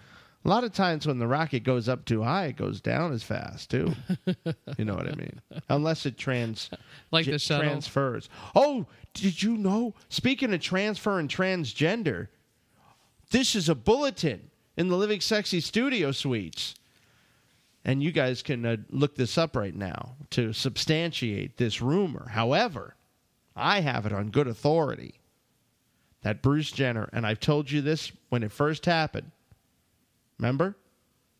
a lot of times when the rocket goes up too high, it goes down as fast too. you know what I mean? [laughs] Unless it trans Like j- the shuttle. transfers. Oh, did you know? Speaking of transfer and transgender, this is a bulletin in the Living Sexy Studio Suites. And you guys can uh, look this up right now to substantiate this rumor. However, I have it on good authority that Bruce Jenner, and I've told you this when it first happened. Remember?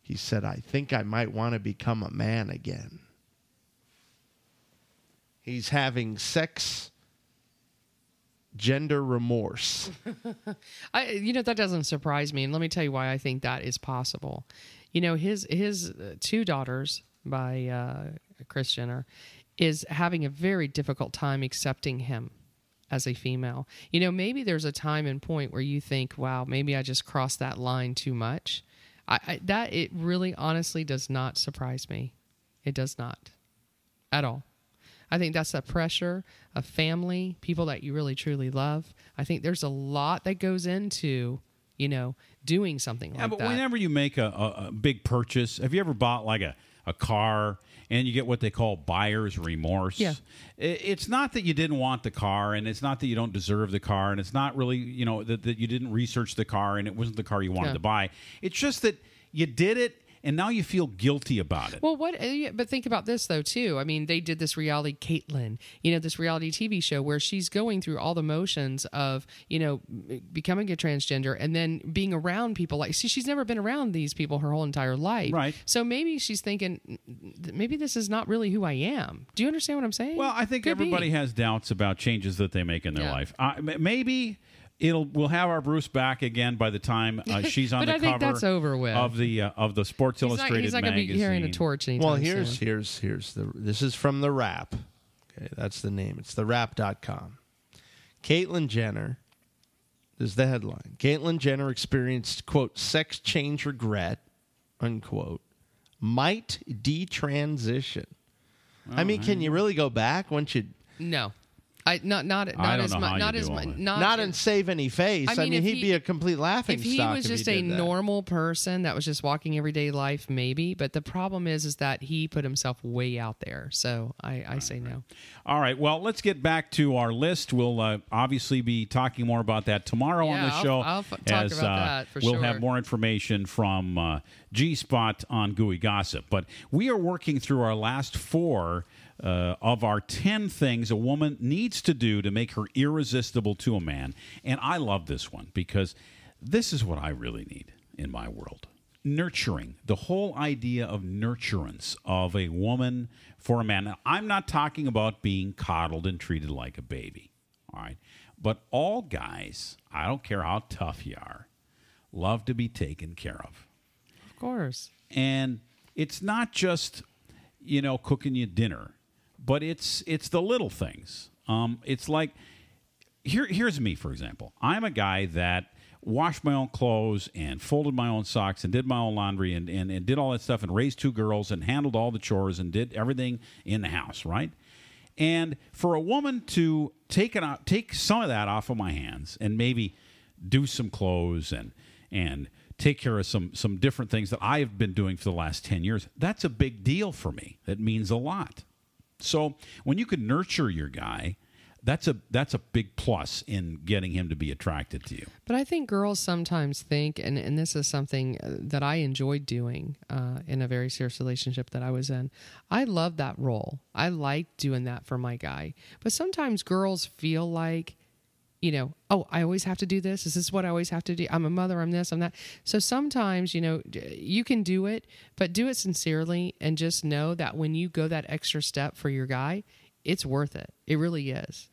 He said, I think I might want to become a man again. He's having sex gender remorse. [laughs] I, you know, that doesn't surprise me, and let me tell you why I think that is possible. You know, his his uh, two daughters by uh, Kris Jenner is having a very difficult time accepting him as a female. You know, maybe there's a time and point where you think, "Wow, maybe I just crossed that line too much." I, I that it really, honestly, does not surprise me. It does not, at all. I think that's the pressure of family, people that you really truly love. I think there's a lot that goes into, you know, doing something Yeah, like but that. whenever you make a, a, a big purchase, have you ever bought like a, a car and you get what they call buyer's remorse? Yeah. It's not that you didn't want the car and it's not that you don't deserve the car and it's not really, you know, that, that you didn't research the car and it wasn't the car you wanted Yeah. to buy. It's just that you did it and now you feel guilty about it. Well, what? uh, yeah, But think about this though too. I mean, they did this reality, Caitlyn. You know, this reality TV show where she's going through all the motions of you know becoming a transgender and then being around people like. See, she's never been around these people her whole entire life. Right. So maybe she's thinking, "Mm, maybe this is not really who I am. Do you understand what I'm saying? Well, I think Could be. everybody has doubts about changes that they make in their Yeah. life. Uh, maybe it'll we'll have our Bruce back again by the time uh, [laughs] she's on But the I think cover that's over with. of the uh, of the Sports He's not- Illustrated he's not gonna be magazine. carrying a torch anytime well, here's soon. here's here's the this is from the Wrap. Okay, that's the name. It's the Wrap.com. Caitlyn Jenner this is the headline. Caitlyn Jenner experienced quote sex change regret unquote might detransition. I mean, can you really go back once you No, I not not not I don't as much. Not as much. Not, not and save any face? I mean, if he'd he- be a complete laughing If he stock was if just he a did that. normal person that was just walking everyday life, maybe. But the problem is, is that he put himself way out there. So I, I say no. All right. Well, let's get back to our list. We'll uh, obviously be talking more about that tomorrow on Yeah, the I'll- show. I'll f- talk as, about uh, that for we'll sure. have more information from uh, G Spot on Gooey Gossip. But we are working through our last four uh, of our 10 things a woman needs to do to make her irresistible to a man. And I love this one because this is what I really need in my world. Nurturing. The whole idea of nurturance of a woman for a man. Now, i'm not talking about being coddled and treated like a baby all right? But all guys i don't care how tough you are love to be taken care of. Of course. and it's not just you know cooking you dinner but it's it's the little things um, it's like here here's me for example i'm a guy that washed my own clothes and folded my own socks and did my own laundry and, and, and did all that stuff and raised two girls and handled all the chores and did everything in the house right and for a woman to take it out, take some of that off of my hands and maybe do some clothes and and take care of some some different things that I've been doing for the last 10 years, that's a big deal for me. That means a lot. So when you can nurture your guy, that's a that's a big plus in getting him to be attracted to you. But I think girls sometimes think, and, and this is something uh, that I enjoyed doing uh, in a very serious relationship that I was in. I love that role. I like doing that for my guy. But sometimes girls feel like, you know, oh, I always have to do this. This is what I always have to do? I'm a mother. I'm this. I'm that. So sometimes, you know, you can do it, but do it sincerely and just know that when you go that extra step for your guy, it's worth it. It really is.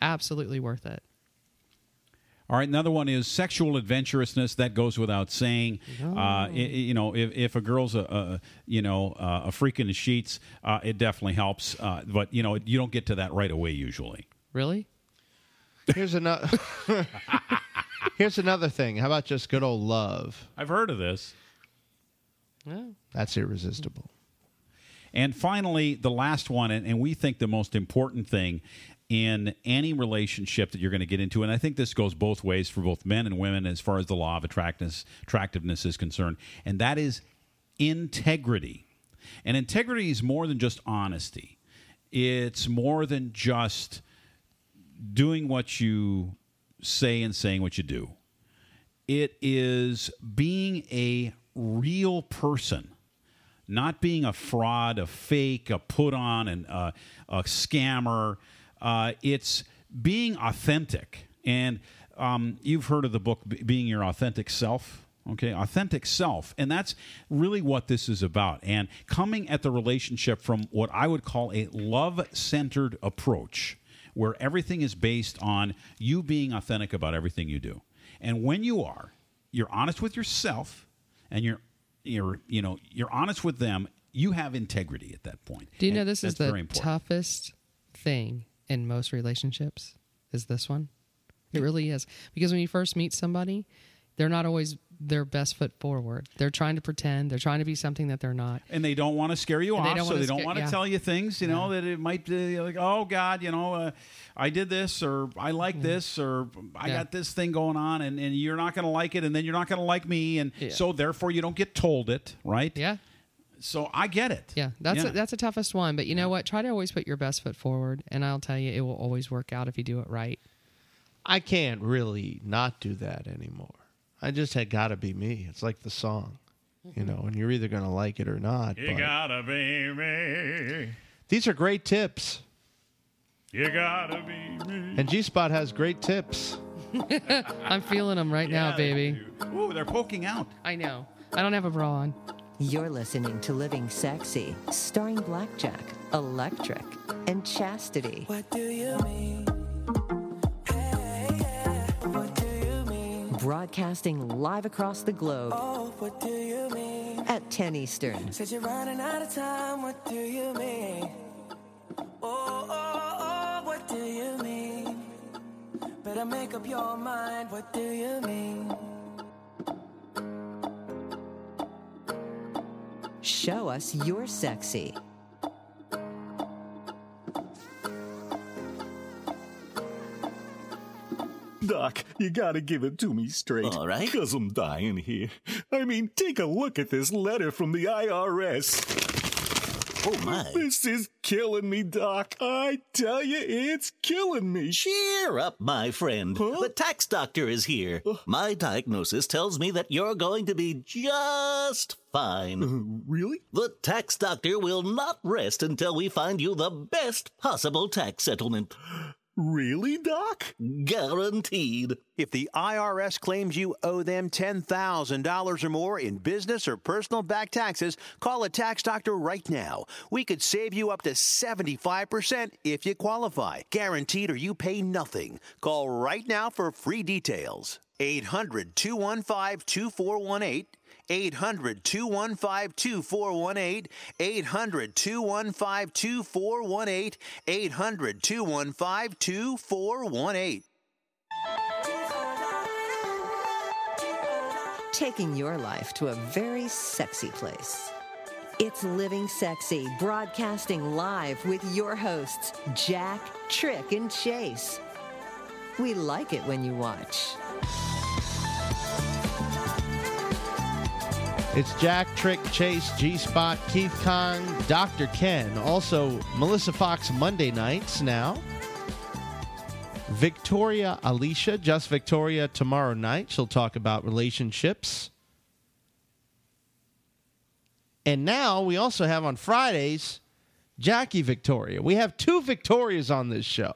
Absolutely worth it. All right, another one is sexual adventurousness. That goes without saying. Uh, i- i- you know, if, if a girl's a, a you know uh, a freak in the sheets, uh, it definitely helps. Uh, but you know, you don't get to that right away usually. Really? Here's another. [laughs] Here's another thing. How about just good old love? I've heard of this. That's irresistible. And finally, the last one, and, and we think the most important thing in any relationship that you're going to get into, and I think this goes both ways for both men and women as far as the law of attractiveness, attractiveness is concerned, and that is integrity. And integrity is more than just honesty, it's more than just doing what you say and saying what you do. It is being a real person, not being a fraud, a fake, a put on, and uh, a scammer. Uh, it's being authentic. And um, you've heard of the book Being Your Authentic Self. Okay, authentic self. And that's really what this is about. And coming at the relationship from what I would call a love centered approach, where everything is based on you being authentic about everything you do. And when you are, you're honest with yourself and you're you're you know, you're honest with them, you have integrity at that point. Do you know this is the toughest thing in most relationships? Is this one? It really is. Because when you first meet somebody, they're not always their best foot forward. They're trying to pretend, they're trying to be something that they're not. and they don't want to scare you And off, don't so wanna they don't want to yeah. tell you things, you know, that it might be like, oh God, you know, uh, I did this, or I like this, or I Yeah. got this thing going on, and, and you're not going to like it, and then you're not going to like me, and so therefore you don't get told it, right? Yeah. So I get it. Yeah, that's Yeah. A, that's the toughest one. But you know what? Try to always put your best foot forward, and I'll tell you, it will always work out if you do it right. I can't really not do that anymore. I just had got to be me. It's like the song, you know, and you're either going to like it or not. You but gotta be me. these are great tips. You gotta be me. And G Spot has great tips. [laughs] I'm feeling them right now, Yeah, they baby. Ooh, they're poking out. I know. I don't have a bra on. You're listening to Living Sexy, starring Blackjack, Electric, and Chastity. What do you mean? Broadcasting live across the globe Oh, what do you mean? at 10 Eastern. Said you're running out of time. What do you mean? Oh, oh, oh, what do you mean? Better make up your mind. What do you mean? Show us you're sexy. Doc, you gotta give it to me straight. All right. Cause I'm dying here. I mean, take a look at this letter from the IRS. Oh my. This is killing me, Doc. I tell you, it's killing me. Cheer up, my friend. The tax doctor is here. Uh. My diagnosis tells me that you're going to be just fine. Uh, really? The tax doctor will not rest until we find you the best possible tax settlement. [gasps] Really, Doc? Guaranteed. If the IRS claims you owe them $10,000 or more in business or personal back taxes, call a tax doctor right now. We could save you up to 75% if you qualify. Guaranteed or you pay nothing. Call right now for free details. 800 215 2418. 800 215 2418. 800 215 2418. 800 215 2418. Taking your life to a very sexy place. It's Living Sexy, broadcasting live with your hosts, Jack, Trick, and Chase. We like it when you watch. It's Jack, Trick, Chase, G Spot, Keith Kong, Dr. Ken. Also, Melissa Fox Monday nights now. Victoria Alicia, just Victoria tomorrow night. She'll talk about relationships. And now we also have on Fridays Jackie Victoria. We have two Victorias on this show.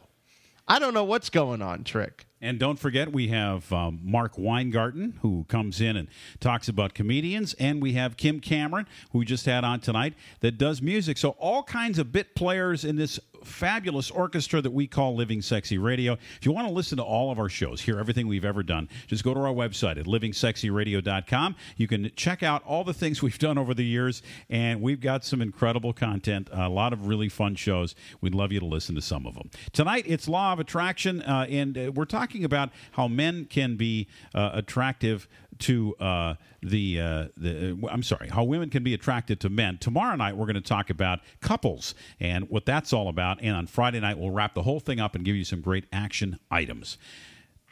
I don't know what's going on, Trick. And don't forget, we have um, Mark Weingarten, who comes in and talks about comedians. And we have Kim Cameron, who we just had on tonight, that does music. So, all kinds of bit players in this fabulous orchestra that we call Living Sexy Radio. If you want to listen to all of our shows, hear everything we've ever done, just go to our website at livingsexyradio.com. You can check out all the things we've done over the years, and we've got some incredible content, a lot of really fun shows. We'd love you to listen to some of them. Tonight, it's Law of Attraction, uh, and uh, we're talking about how men can be uh, attractive to uh, the uh, the uh, I'm sorry, how women can be attracted to men. Tomorrow night we're going to talk about couples and what that's all about. And on Friday night we'll wrap the whole thing up and give you some great action items.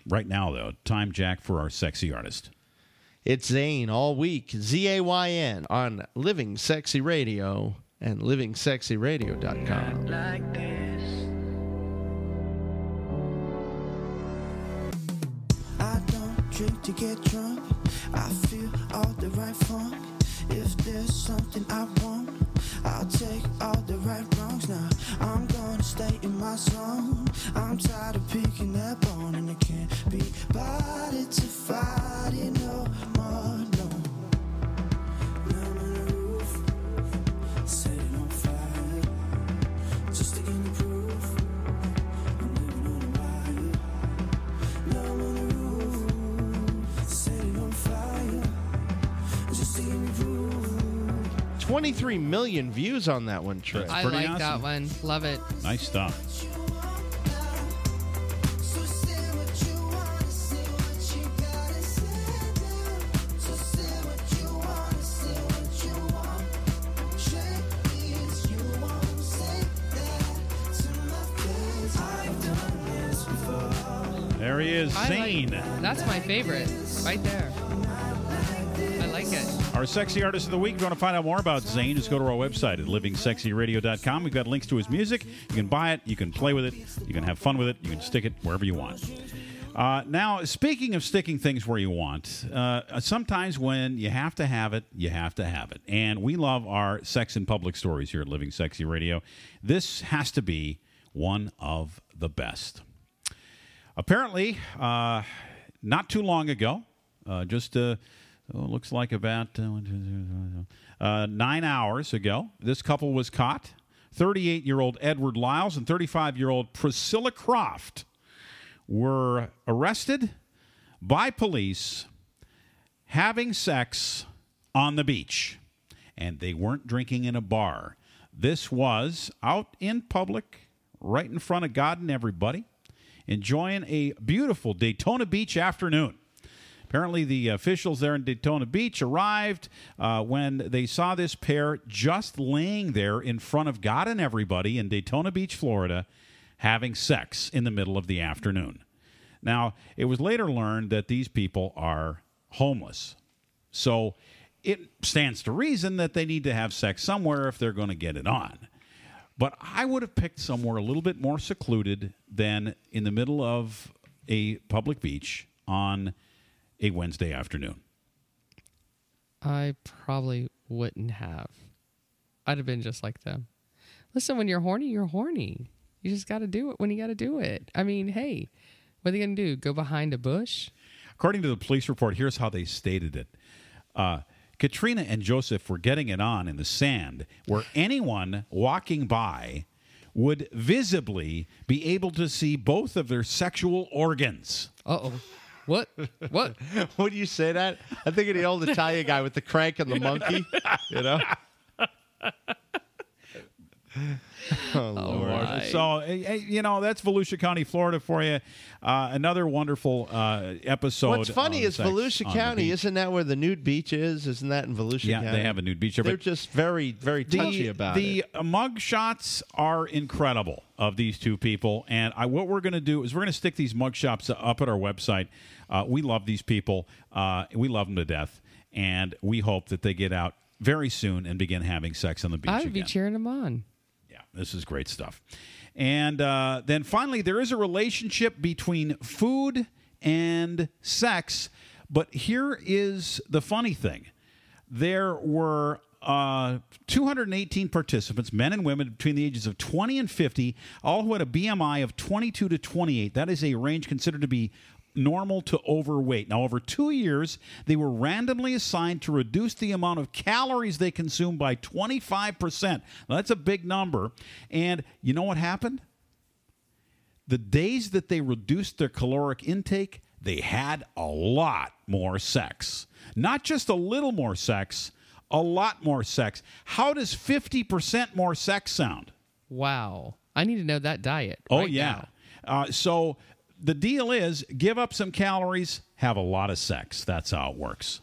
Right now though, time Jack for our sexy artist. It's Zayn all week, Z A Y N, on Living Sexy Radio and livingsexyradio.com. like drink to get drunk. I feel all the right funk. If there's something I want, I'll take all the right wrongs now. I'm gonna stay in my zone. I'm tired of picking up on, and I can't be bothered to fight it no 23 million views on that one, Trick. I pretty like that awesome. one. Love it. Nice stuff. So say what you wanna, say what you gotta say now. So say what you wanna, say what you want. Shake hands, you won't say that to my face. I've done this before. There he is, I like- Zayn. that's my favorite, right there. Our sexy artist of the week. If you want to find out more about Zayn, just go to our website at livingsexyradio.com. We've got links to his music. You can buy it, you can play with it, you can have fun with it, you can stick it wherever you want. Uh, now, speaking of sticking things where you want, uh, sometimes when you have to have it, you have to have it. And we love our sex in public stories here at Living Sexy Radio. This has to be one of the best. Apparently, uh, not too long ago, uh, just uh, oh, looks like about uh, nine hours ago, this couple was caught. 38 year old Edward Lyles and 35 year old Priscilla Croft were arrested by police having sex on the beach. And they weren't drinking in a bar. This was out in public, right in front of God and everybody, enjoying a beautiful Daytona Beach afternoon. Apparently, the officials there in Daytona Beach arrived uh, when they saw this pair just laying there in front of God and everybody in Daytona Beach, Florida, having sex in the middle of the afternoon. Now, it was later learned that these people are homeless. So it stands to reason that they need to have sex somewhere if they're going to get it on. But I would have picked somewhere a little bit more secluded than in the middle of a public beach on a Wednesday afternoon. I probably wouldn't have. I'd have been just like them. Listen, when you're horny, you're horny. You just got to do it when you got to do it. I mean, hey, what are they going to do? Go behind a bush? According to the police report, here's how they stated it. Uh, Katrina and Joseph were getting it on in the sand where anyone walking by would visibly be able to see both of their sexual organs. Uh oh. What? What? [laughs] Would you say that? I think of the old Italian guy with the crank and the monkey. You know? [laughs] oh, Lord. So, eh, eh, you know, that's Volusia County, Florida for you. Uh, another wonderful uh, episode. What's funny is sex Volusia County, isn't that where the nude beach is? Isn't that in Volusia Yeah, County? they have a nude beach there, They're just very, very touchy the, about the it. The mug shots are incredible of these two people and I, what we're going to do is we're going to stick these mug shots up at our website uh, we love these people uh, we love them to death and we hope that they get out very soon and begin having sex on the beach I would be again. cheering them on. Yeah, this is great stuff. And uh, then finally, there is a relationship between food and sex. But here is the funny thing there were uh, 218 participants, men and women between the ages of 20 and 50, all who had a BMI of 22 to 28. That is a range considered to be normal to overweight. Now, over two years, they were randomly assigned to reduce the amount of calories they consume by 25%. Now, that's a big number. And you know what happened? The days that they reduced their caloric intake, they had a lot more sex. Not just a little more sex, a lot more sex. How does 50% more sex sound? Wow. I need to know that diet. Oh, right yeah. now. Uh, so the deal is give up some calories, have a lot of sex. That's how it works.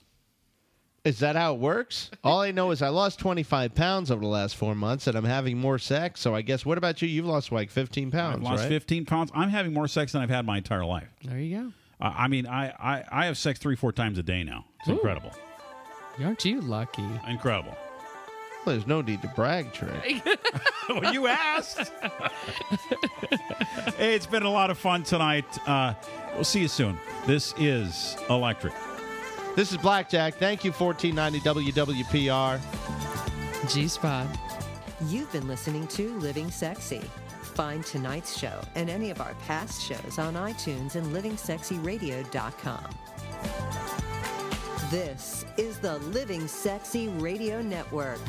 Is that how it works? [laughs] All I know is I lost 25 pounds over the last four months and I'm having more sex. So I guess, what about you? You've lost like 15 pounds, I've lost right? 15 pounds. I'm having more sex than I've had my entire life. There you go. Uh, I mean, I, I, I have sex three, four times a day now. It's Ooh. incredible. Aren't you lucky? Incredible. Well, there's no need to brag, Trick. [laughs] well, you asked. [laughs] hey, it's been a lot of fun tonight. Uh, we'll see you soon. This is Electric. This is Blackjack. Thank you, 1490 WWPR. G Spot. You've been listening to Living Sexy. Find tonight's show and any of our past shows on iTunes and livingsexyradio.com. This is the Living Sexy Radio Network.